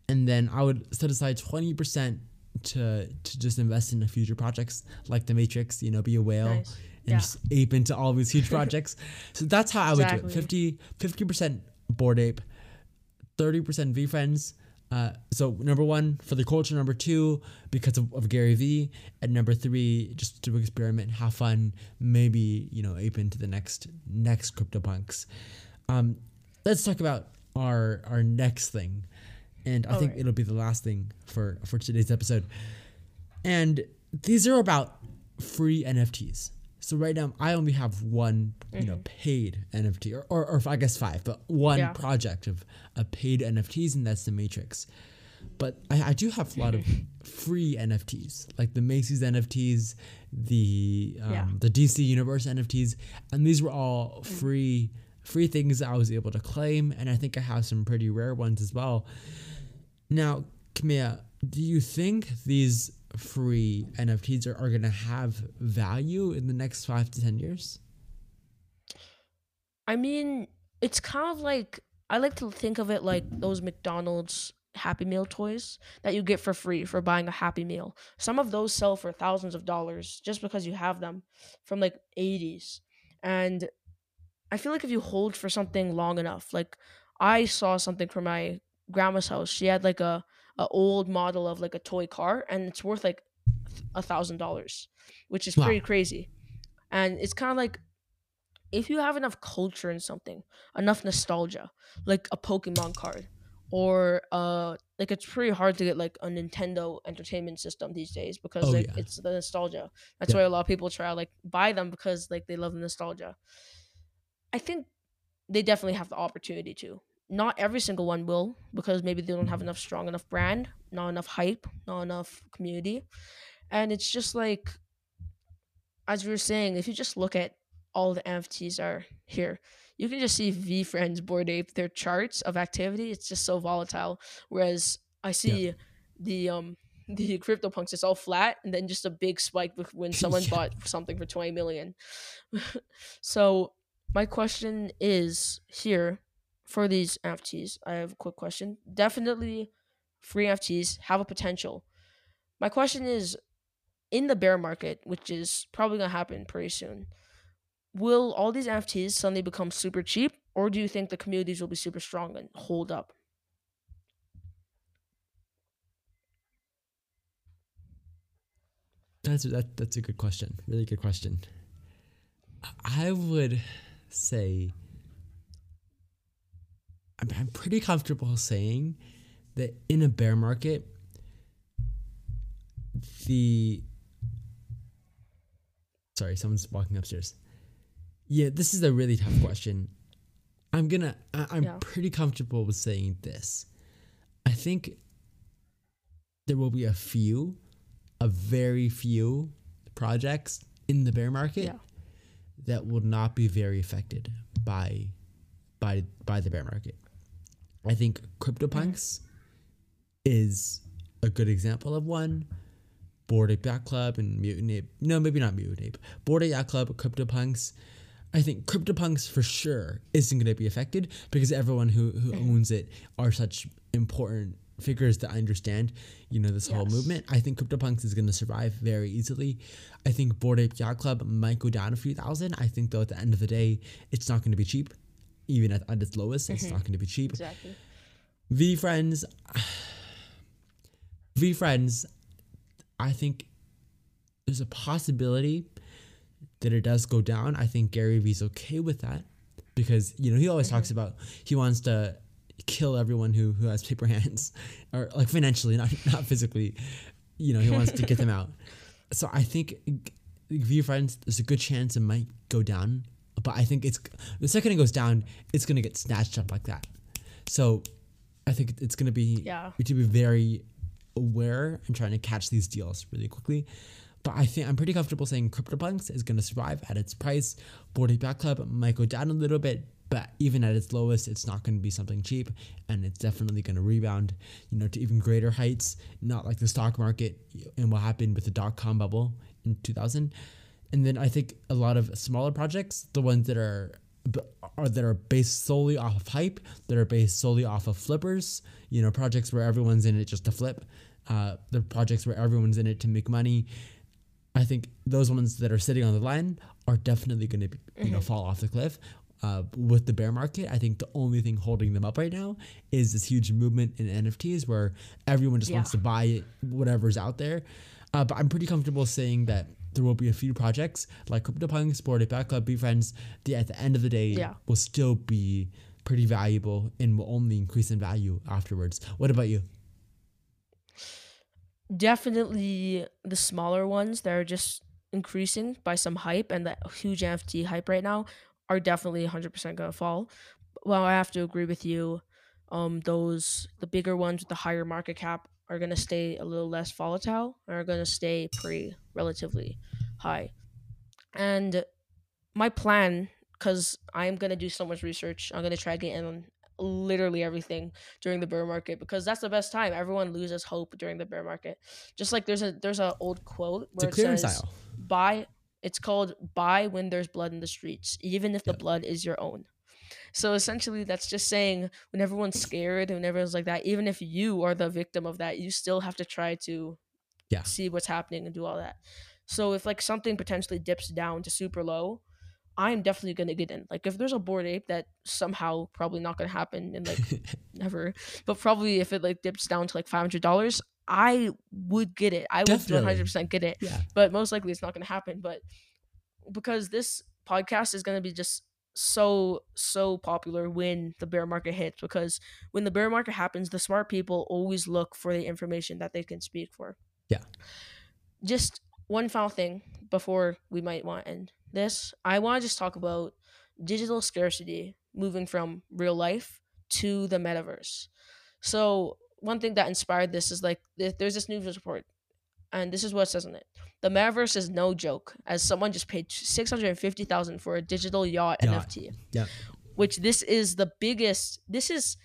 And then I would set aside 20% to, to just invest in the future projects like The Matrix, you know, be a whale Nice. and Yeah. just ape into all these huge projects. so that's how I would do it. Exactly. 50 percent Bored Ape, thirty percent VeeFriends. Uh, so number one for the culture, number two because of, of Gary Vee, and number three just to experiment, have fun, maybe you know ape into the next next CryptoPunks. Um, let's talk about our our next thing, and I think Alright. it'll be the last thing for for today's episode. And these are about free NFTs. So right now I only have one, you know, paid NFT, or, or, or I guess five, but one Yeah. project of, of paid NFTs, and that's the Matrix. But I, I do have a lot of free NFTs, like the Macy's NFTs, the um, Yeah. the DC Universe NFTs, and these were all free free things that I was able to claim, and I think I have some pretty rare ones as well. Now, Camilla, do you think these free NFTs are, are going to have value in the next five to 10 years? I mean, it's kind of like I like to think of it like those McDonald's Happy Meal toys that you get for free for buying a Happy Meal. Some of those sell for thousands of dollars just because you have them from like 80s. And I feel like if you hold for something long enough, like I saw something from my grandma's house. She had like a, a old model of like a toy car and it's worth like a thousand dollars, which is Wow. pretty crazy. And it's kind of like if you have enough culture in something, enough nostalgia, like a Pokemon card, or uh, like it's pretty hard to get like a Nintendo Entertainment System these days because Oh, like yeah. it's the nostalgia. That's Yeah. why a lot of people try to like buy them because like they love the nostalgia. I think they definitely have the opportunity to. Not every single one will because maybe they don't have enough strong enough brand, not enough hype, not enough community, and it's just like as we were saying, if you just look at all the NFTs are here, you can just see V Friends Bored Ape their charts of activity. It's just so volatile. Whereas I see the um the CryptoPunks, it's all flat and then just a big spike when someone Yeah. bought something for twenty million. so my question is here for these NFTs. I have a quick question. Definitely, free NFTs have a potential. My question is in the bear market, which is probably gonna happen pretty soon, will all these NFTs suddenly become super cheap, or do you think the communities will be super strong and hold up? That's that, that's a good question. Really good question. I would say I'm, I'm pretty comfortable saying that in a bear market, the sorry, someone's walking upstairs. Yeah, this is a really tough question. I'm gonna. I, I'm Yeah. pretty comfortable with saying this. I think there will be a few, a very few projects in the bear market Yeah. that will not be very affected by by by the bear market. I think CryptoPunks is a good example of one. Bored Ape Yacht Club and Mutant Ape. No, maybe not Mutant Ape. Bored Ape Yacht Club, CryptoPunks. I think CryptoPunks for sure isn't going to be affected because everyone who, who owns it are such important figures that understand, you know, this whole movement. I think CryptoPunks is going to survive very easily. I think Bored Ape Yacht Club might go down a few thousand. I think though at the end of the day, it's not going to be cheap. Even at, at its lowest, it's mm-hmm. not going to be cheap. Exactly. VeeFriends, VeeFriends, I think there's a possibility that it does go down. I think Gary Vee's okay with that because you know he always talks mm-hmm. about he wants to kill everyone who who has paper hands or like financially, not not physically. You know he wants to get them out. So I think VeeFriends, there's a good chance it might go down, but I think it's the second it goes down, it's gonna get snatched up like that. So I think it's gonna be Yeah. we to be very aware and trying to catch these deals really quickly. But I think I'm pretty comfortable saying CryptoPunks is gonna survive at its price. Bored Ape Yacht Club might go down a little bit but even at its lowest, it's not going to be something cheap, and it's definitely going to rebound, you know, to even greater heights. Not like the stock market and what happened with the dot com bubble in 2000. And then I think a lot of smaller projects, the ones that are are that are based solely off of hype, that are based solely off of flippers, you know, projects where everyone's in it just to flip, uh, the projects where everyone's in it to make money. I think those ones that are sitting on the line are definitely going to, you mm-hmm. know, fall off the cliff. Uh, with the bear market, I think the only thing holding them up right now is this huge movement in NFTs where everyone just yeah. wants to buy whatever's out there. Uh, but I'm pretty comfortable saying that there will be a few projects like CryptoPunks, Sport Back Club, VeeFriends, that at the end of the day yeah. will still be pretty valuable and will only increase in value afterwards. What about you? Definitely the smaller ones that are just increasing by some hype and that huge NFT hype right now are definitely 100% going to fall. Well, I have to agree with you. Um, those the bigger ones with the higher market cap are going to stay a little less volatile are going to stay pretty relatively high. And my plan, because I'm going to do so much research, I'm going to try to get in on literally everything during the bear market because that's the best time. Everyone loses hope during the bear market. Just like there's a there's an old quote where it says style. buy it's called buy when there's blood in the streets, even if yep. the blood is your own. So essentially, that's just saying when everyone's scared, when everyone's like that, even if you are the victim of that, you still have to try to yeah. see what's happening and do all that. So if like something potentially dips down to super low, I'm definitely gonna get in. Like if there's a Bored Ape that somehow probably not gonna happen and like never, but probably if it like dips down to like five hundred dollars, I would get it. I would one hundred percent get it. Yeah. But most likely it's not gonna happen. But because this podcast is gonna be just so so popular when the bear market hits because when the bear market happens the smart people always look for the information that they can speak for. Yeah. Just one final thing before we might want to end this. I want to just talk about digital scarcity moving from real life to the metaverse. So one thing that inspired this is like there's this news report and this is what it says on it the metaverse is no joke, as someone just paid six hundred and fifty thousand for a digital yacht, yacht. NFT. Yeah. Which this is the biggest. This is.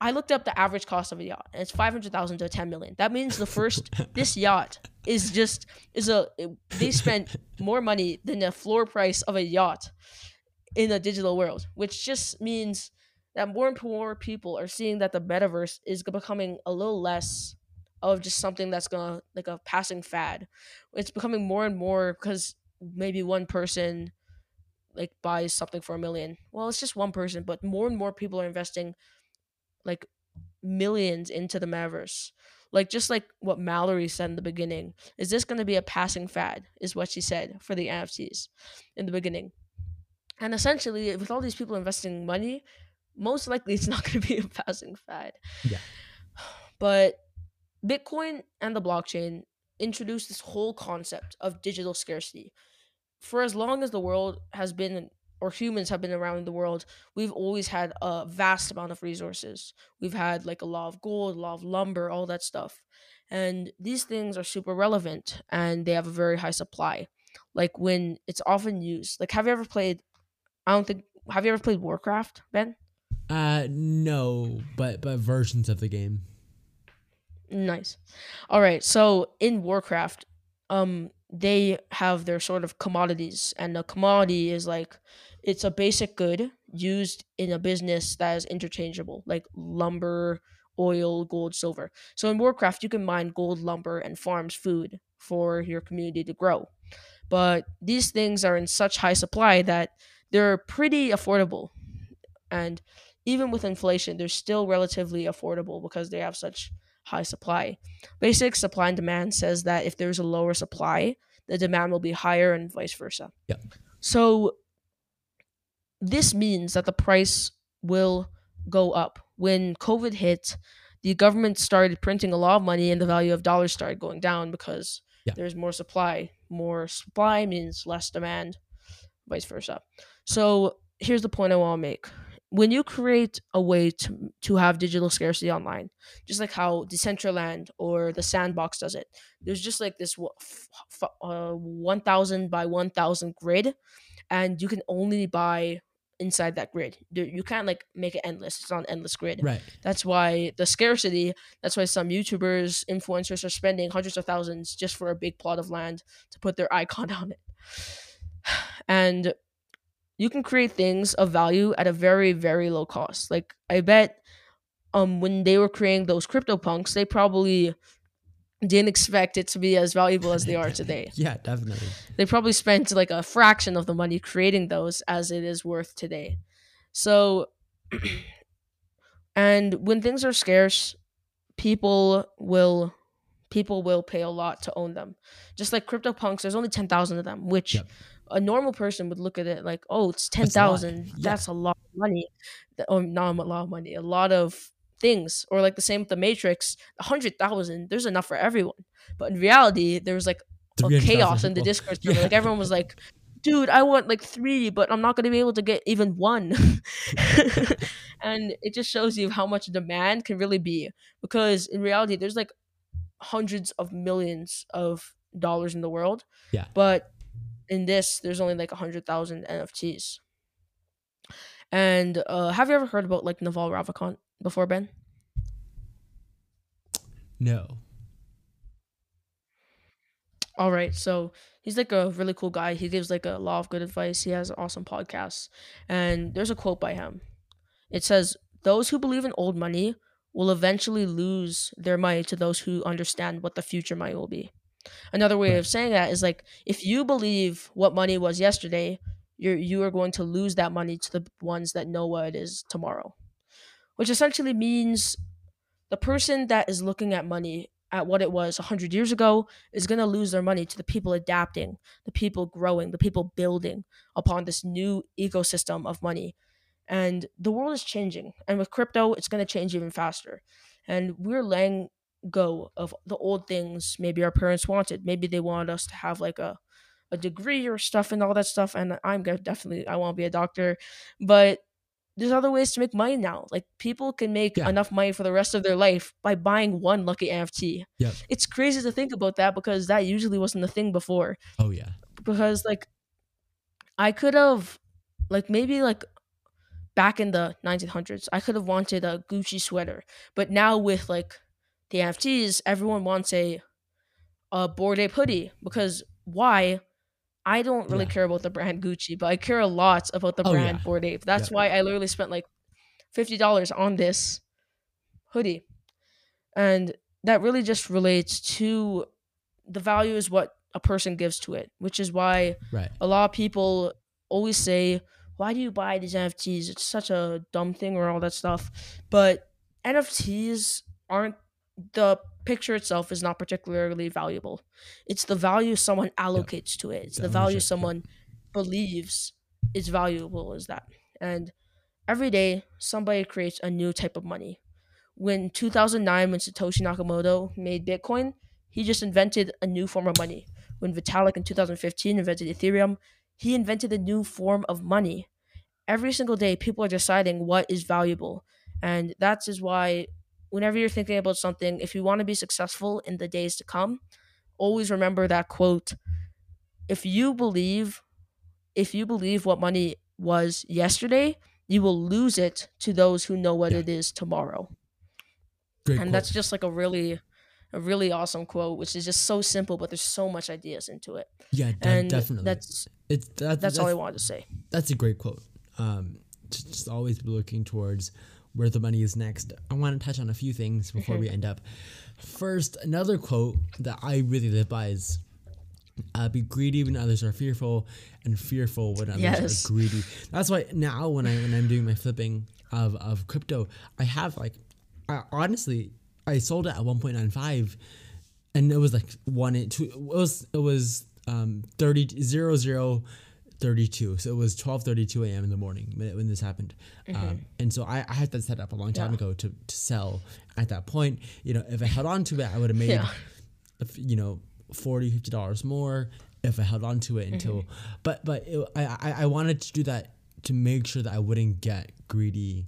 I looked up the average cost of a yacht, and it's five hundred thousand to ten million. That means the first this yacht is just is a they spent more money than the floor price of a yacht in the digital world, which just means that more and more people are seeing that the metaverse is becoming a little less of just something that's gonna like a passing fad. It's becoming more and more because maybe one person like buys something for a million. Well, it's just one person, but more and more people are investing like millions into the metaverse. Like just like what Mallory said in the beginning, is this going to be a passing fad? Is what she said for the NFTs in the beginning. And essentially, with all these people investing money, most likely it's not going to be a passing fad. Yeah. But Bitcoin and the blockchain introduced this whole concept of digital scarcity. For as long as the world has been or humans have been around the world, we've always had a vast amount of resources. We've had like a law of gold, a law of lumber, all that stuff. And these things are super relevant and they have a very high supply. Like when it's often used. Like have you ever played I don't think have you ever played Warcraft, Ben? Uh no, but but versions of the game. Nice. All right. So in Warcraft, um, they have their sort of commodities, and a commodity is like it's a basic good used in a business that is interchangeable, like lumber, oil, gold, silver. So in Warcraft, you can mine gold, lumber, and farms food for your community to grow. But these things are in such high supply that they're pretty affordable. And even with inflation, they're still relatively affordable because they have such high supply. Basic supply and demand says that if there's a lower supply, the demand will be higher and vice versa. Yeah. So this means that the price will go up. When COVID hit, the government started printing a lot of money and the value of dollars started going down because yeah. there's more supply. More supply means less demand, vice versa. So here's the point I want to make when you create a way to to have digital scarcity online, just like how Decentraland or the Sandbox does it, there's just like this uh, 1,000 by 1,000 grid, and you can only buy inside that grid. You can't like make it endless. It's not an endless grid. Right. That's why the scarcity. That's why some YouTubers, influencers are spending hundreds of thousands just for a big plot of land to put their icon on it. And you can create things of value at a very very low cost. Like I bet, um, when they were creating those crypto punks, they probably didn't expect it to be as valuable as they are today. Yeah, definitely. They probably spent like a fraction of the money creating those as it is worth today. So, and when things are scarce, people will people will pay a lot to own them. Just like CryptoPunks, there's only ten thousand of them, which Yep. A normal person would look at it like, oh, it's ten That's a lot. Yeah. That's a lot of money. Or oh, not a lot of money, a lot of things. Or like the same with the Matrix, a hundred thousand. There's enough for everyone. But in reality, there was like a 300,000 chaos in the. Discord server. Yeah. Like everyone was like, "Dude, I want like three, but I'm not gonna be able to get even one." and it just shows you how much demand can really be. Because in reality, there's like hundreds of millions of dollars in the world. Yeah. But in this, there's only like a hundred thousand NFTs. And uh, have you ever heard about like Naval Ravikant before, Ben? No. All right, so he's like a really cool guy. He gives like a lot of good advice. He has awesome podcasts, and there's a quote by him. It says, "Those who believe in old money will eventually lose their money to those who understand what the future money will be." Another way Right. of saying that is like if you believe what money was yesterday, you're you are going to lose that money to the ones that know what it is tomorrow. Which essentially means the person that is looking at money at what it was 100 years ago is going to lose their money to the people adapting, the people growing, the people building upon this new ecosystem of money. And the world is changing. And with crypto, it's going to change even faster. And we're letting go of the old things maybe our parents wanted. Maybe they wanted us to have like a, a degree or stuff and all that stuff. And I'm gonna definitely, I want to be a doctor. But there's other ways to make money now. Like people can make Yeah. enough money for the rest of their life by buying one lucky NFT. Yep. It's crazy to think about that because that usually wasn't a thing before. Oh yeah. Because like I could have like maybe like back in the 1900s, I could have wanted a Gucci sweater. But now with like the NFTs, everyone wants a a Bored Ape hoodie because why? I don't really Yeah. care about the brand Gucci, but I care a lot about the Oh, brand yeah. Bored Ape. That's Yeah. why I literally spent like fifty dollars on this hoodie, and that really just relates to the value is what a person gives to it, which is why Right. a lot of people always say, "Why do you buy these NFTs? It's such a dumb thing," or all that stuff. But NFTs aren't the picture itself is not particularly valuable. It's the value someone allocates to it. It's The value someone believes is valuable is that. And every day somebody creates a new type of money. When 2009 when Satoshi Nakamoto made Bitcoin, he just invented a new form of money. When Vitalik in 2015 invented Ethereum, he invented a new form of money. Every single day people are deciding what is valuable. And that is why whenever you're thinking about something, if you want to be successful in the days to come, always remember that quote. If you believe if you believe what money was yesterday, you will lose it to those who know what Yeah. it is tomorrow. Great. and quote. that's just like a really a really awesome quote, which is just so simple, but there's so much ideas into it. yeah, de- and definitely. that's it's that, that's all I wanted to say. that's a great quote. Um, to just always be looking towards where the money is next. I want to touch on a few things before we end up. First, another quote that I really live by is uh, be greedy when others are fearful, and fearful when others Yes. are greedy. That's why now when I when I'm doing my flipping of, of crypto, I have like, I, honestly, I sold it at 1.95, and it was like one it two. It was it was um 30 zero zero 32 so it was 12:32 a.m. in the morning when, when this happened um, and so I, I had that set up a long time Mm-hmm. Yeah. ago to, to sell at that point you know if I held on to it I would have made Yeah. you know 40 50 dollars more if I held on to it until Mm-hmm. but but it, I, I I wanted to do that to make sure that I wouldn't get greedy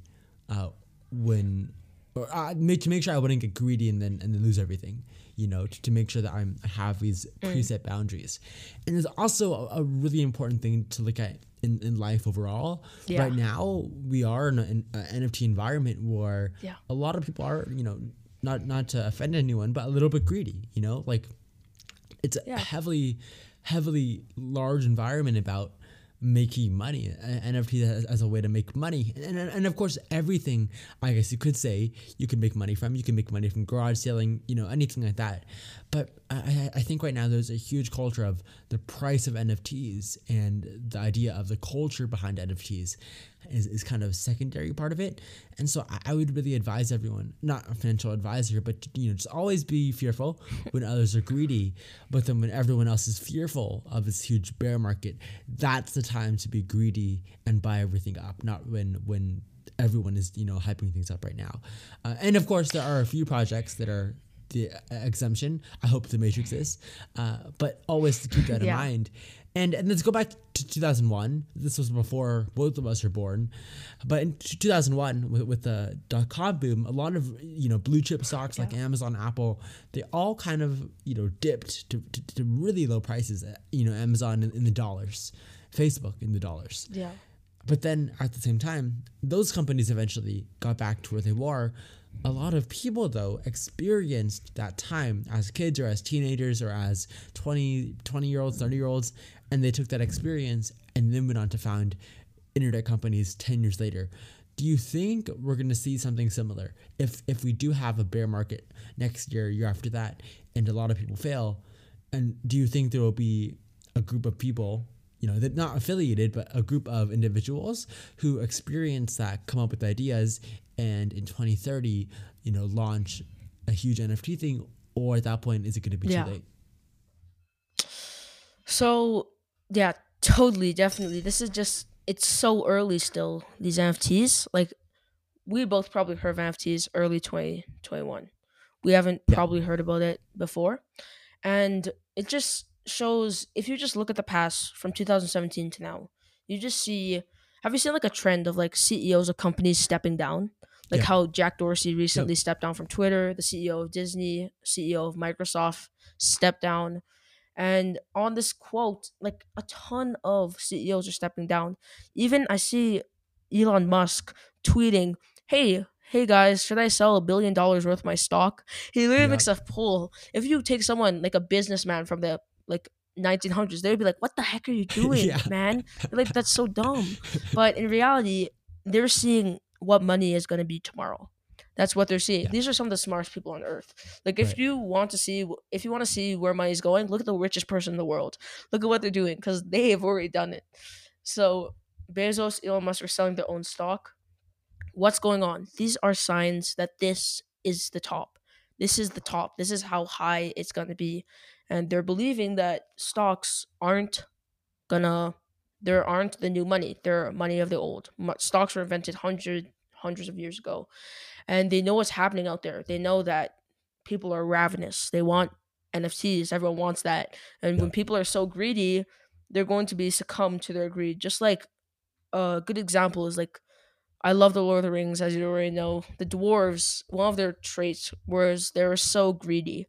uh, when or uh, to make sure I wouldn't get greedy and then and then lose everything. You know, to, to make sure that I'm I have these Mm. preset boundaries. And there's also a, a really important thing to look at in, in life overall. Yeah. Right now, we are in an NFT environment where Yeah. a lot of people are, you know, not not to offend anyone, but a little bit greedy. You know, like it's a heavily heavily large environment about making money uh, nft as, a way to make money. And, and, and of course everything i guess you could say you can make money from. You can make money from garage selling you know anything like that. But I, I- I think right now there's a huge culture of the price of nfts and the idea of the culture behind nfts is, is kind of a secondary part of it. And so I, I would really advise everyone not a financial advisor but you know just always be fearful when others are greedy. But then when everyone else is fearful of this huge bear market that's the time to be greedy and buy everything up not when when everyone is you know hyping things up right now. Uh, and of course there are a few projects that are the uh, exemption. I hope the matrix is. Uh, but always to keep that in mind. And, and let's go back to 2001 this was before both of us were born. But in 2001 with, with the dot-com boom a lot of you know blue chip stocks like amazon apple they all kind of you know dipped to, to, to really low prices uh, you know amazon in, in the dollars facebook in the dollars Yeah. but then at the same time, those companies eventually got back to where they were. A lot of people, though, experienced that time as kids or as teenagers or as 20, 20 year olds, 30 year olds, and they took that experience and then went on to found internet companies 10 years later. Do you think we're going to see something similar? If, if we do have a bear market next year, year after that, and a lot of people fail, and do you think there will be a group of people you know, they're not affiliated, but a group of individuals who experience that, come up with ideas, and in 2030, you know, launch a huge NFT thing, or at that point, is it going to be Yeah. too late? So yeah, totally, definitely. This is just it's so early still. These NFTs, like we both probably heard of NFTs early 2021. We haven't Yeah. probably heard about it before, and it just shows if you just look at the past from 2017 to now, you just see. Have you seen like a trend of like CEOs of companies stepping down? Like Yeah. how Jack Dorsey recently stepped down from Twitter, the CEO of Disney, CEO of Microsoft stepped down. And on this quote, like a ton of CEOs are stepping down. Even I see Elon Musk tweeting, "Hey, hey guys, should I sell a billion dollars worth of my stock?" He literally Yeah. makes a poll. If you take someone like a businessman from the like 1900s, they'd be like, "What the heck are you doing, Yeah. man? They're like that's so dumb." But in reality, they're seeing what money is going to be tomorrow. That's what they're seeing. Yeah. These are some of the smartest people on earth. Like if Right. you want to see if you want to see where money's going, look at the richest person in the world. Look at what they're doing cuz they have already done it. So Bezos, Elon Musk are selling their own stock. What's going on? These are signs that this is the top. This is the top. This is how high it's going to be. And they're believing that stocks aren't gonna there aren't the new money. They're money of the old. Stocks were invented hundred hundreds of years ago, and they know what's happening out there. They know that people are ravenous. They want NFTs. Everyone wants that, and when people are so greedy, they're going to be succumb to their greed. Just like a good example is like. I love the Lord of the Rings, as you already know. The dwarves, one of their traits was they were so greedy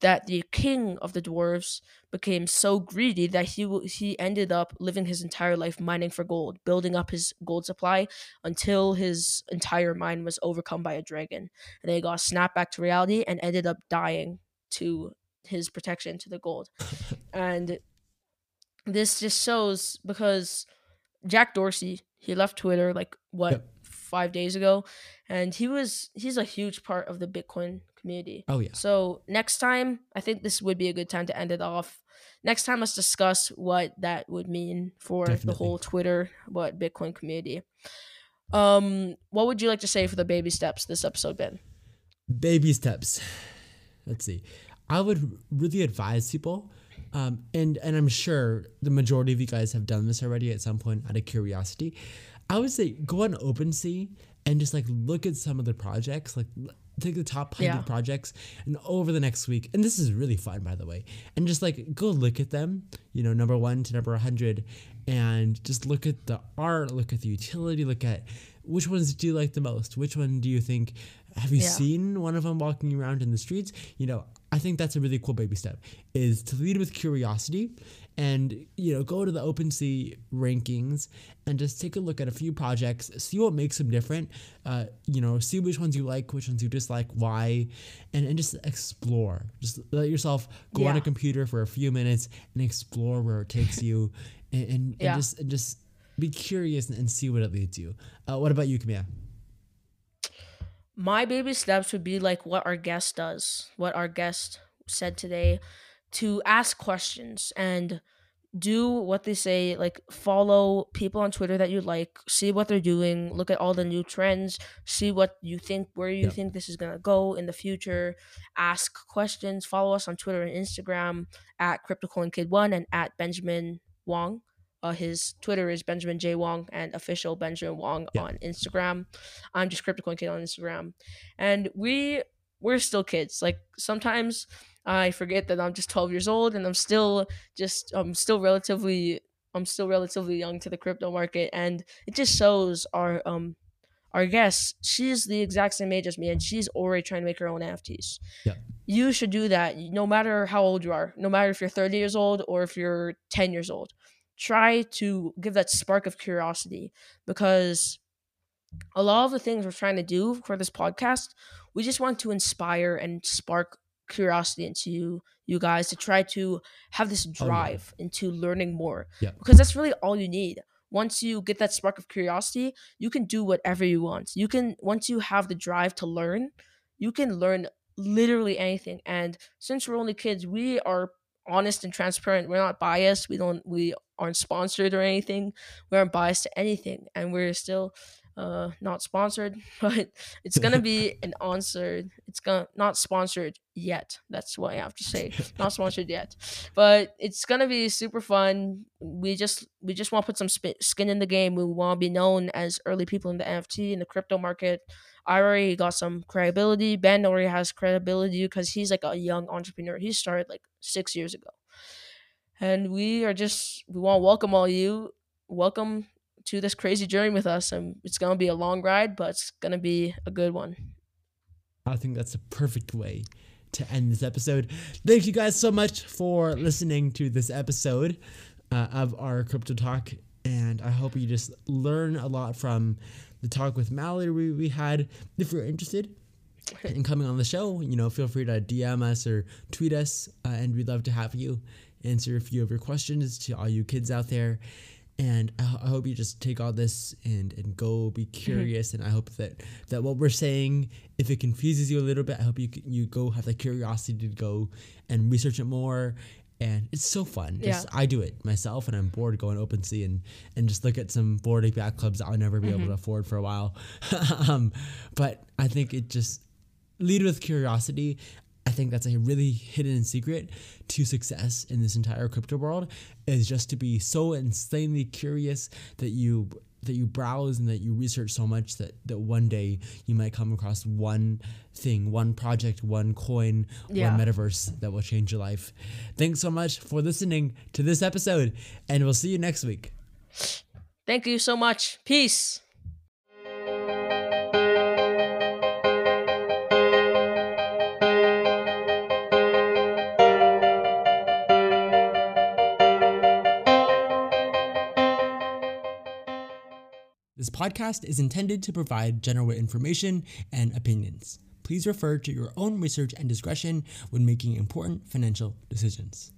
that the king of the dwarves became so greedy that he he ended up living his entire life mining for gold, building up his gold supply until his entire mine was overcome by a dragon, and then he got snapped back to reality and ended up dying to his protection to the gold. and this just shows because Jack Dorsey he left Twitter like what Yep. five days ago, and he was he's a huge part of the Bitcoin community. Oh yeah, So next time, I think this would be a good time to end it off. Next time, let's discuss what that would mean for the whole Twitter, what Bitcoin community. Um, what would you like to say for the baby steps this episode, Ben? baby steps. Let's see. I would really advise people, um, and and I'm sure the majority of you guys have done this already at some point out of curiosity. I would say go on OpenSea and just like look at some of the projects, like take the top hundred Yeah. projects, and over the next week, and this is really fun by the way, and just like go look at them, you know, number one to number hundred, and just look at the art, look at the utility, look at which ones do you like the most? Which one do you think? Have you Yeah. seen one of them walking around in the streets? You know, I think that's a really cool baby step. Is to lead with curiosity, and you know, go to the OpenSea rankings and just take a look at a few projects, see what makes them different. Uh, you know, see which ones you like, which ones you dislike, why, and and just explore. Just let yourself go on a computer for a few minutes and explore where it takes you, and, and, and Yeah. just and just be curious and, see what it leads you. Uh, what about you, Camilla? my baby steps would be like what our guest does, what our guest said today, to ask questions and do what they say, like follow people on Twitter that you like, see what they're doing, look at all the new trends, see what you think, where you Yep. think this is gonna go in the future, ask questions, follow us on Twitter and Instagram at CryptoCoinKid1 and at Benjamin Wong. Uh, his Twitter is Benjamin J Wong and official Benjamin Wong Yeah. on Instagram. I'm just CryptoCoinKid on Instagram, and we we're still kids. Like sometimes I forget that I'm just 12 years old and I'm still just I'm still relatively I'm still relatively young to the crypto market, and it just shows our um our guest. She's the exact same age as me, and she's already trying to make her own NFTs. Yeah. You should do that, no matter how old you are, no matter if you're 30 years old or if you're 10 years old. Try to give that spark of curiosity because a lot of the things we're trying to do for this podcast, we just want to inspire and spark curiosity into you, you guys to try to have this Oh, yeah. drive into learning more. Yeah. Because that's really all you need. Once you get that spark of curiosity, you can do whatever you want. You can once you have the drive to learn, you can learn literally anything. And since we're only kids, we are honest and transparent. We're not biased. We don't we aren't sponsored or anything. We aren't biased to anything. And we're still uh not sponsored, but it's gonna be an answered. It's gonna not sponsored yet. That's what I have to say. Not sponsored yet, but it's gonna be super fun. We just we just want to put some sp- skin in the game. We want to be known as early people in the NFT in the crypto market. I already got some credibility. Ben already has credibility because he's like a young entrepreneur. He started like six years ago, and we are just we want to welcome all you. Welcome to this crazy journey with us, and it's gonna be a long ride, but it's gonna be a good one. I think that's a perfect way to end this episode. Thank you guys so much for listening to this episode uh, of our crypto talk, and I hope you just learn a lot from the talk with Mallory we, we had. If you're interested in coming on the show, you know, feel free to DM us or tweet us, uh, and we'd love to have you answer a few of your questions to all you kids out there. And I, hope you just take all this and, and go be curious. And I hope that, that what we're saying, if it confuses you a little bit, I hope you you go have the curiosity to go and research it more. And it's so fun. Just I do it myself, and I'm bored going OpenSea and and just look at some Bored Ape Yacht Clubs that I'll never be able to afford for a while. um, but I think it just lead with curiosity. I think that's a really hidden secret to success in this entire crypto world is just to be so insanely curious that you that you browse and that you research so much that that one day you might come across one thing, one project, one coin, Yeah. one metaverse that will change your life. Thanks so much for listening to this episode and we'll see you next week. Thank you so much. Peace. Podcast is intended to provide general information and opinions. Please refer to your own research and discretion when making important financial decisions.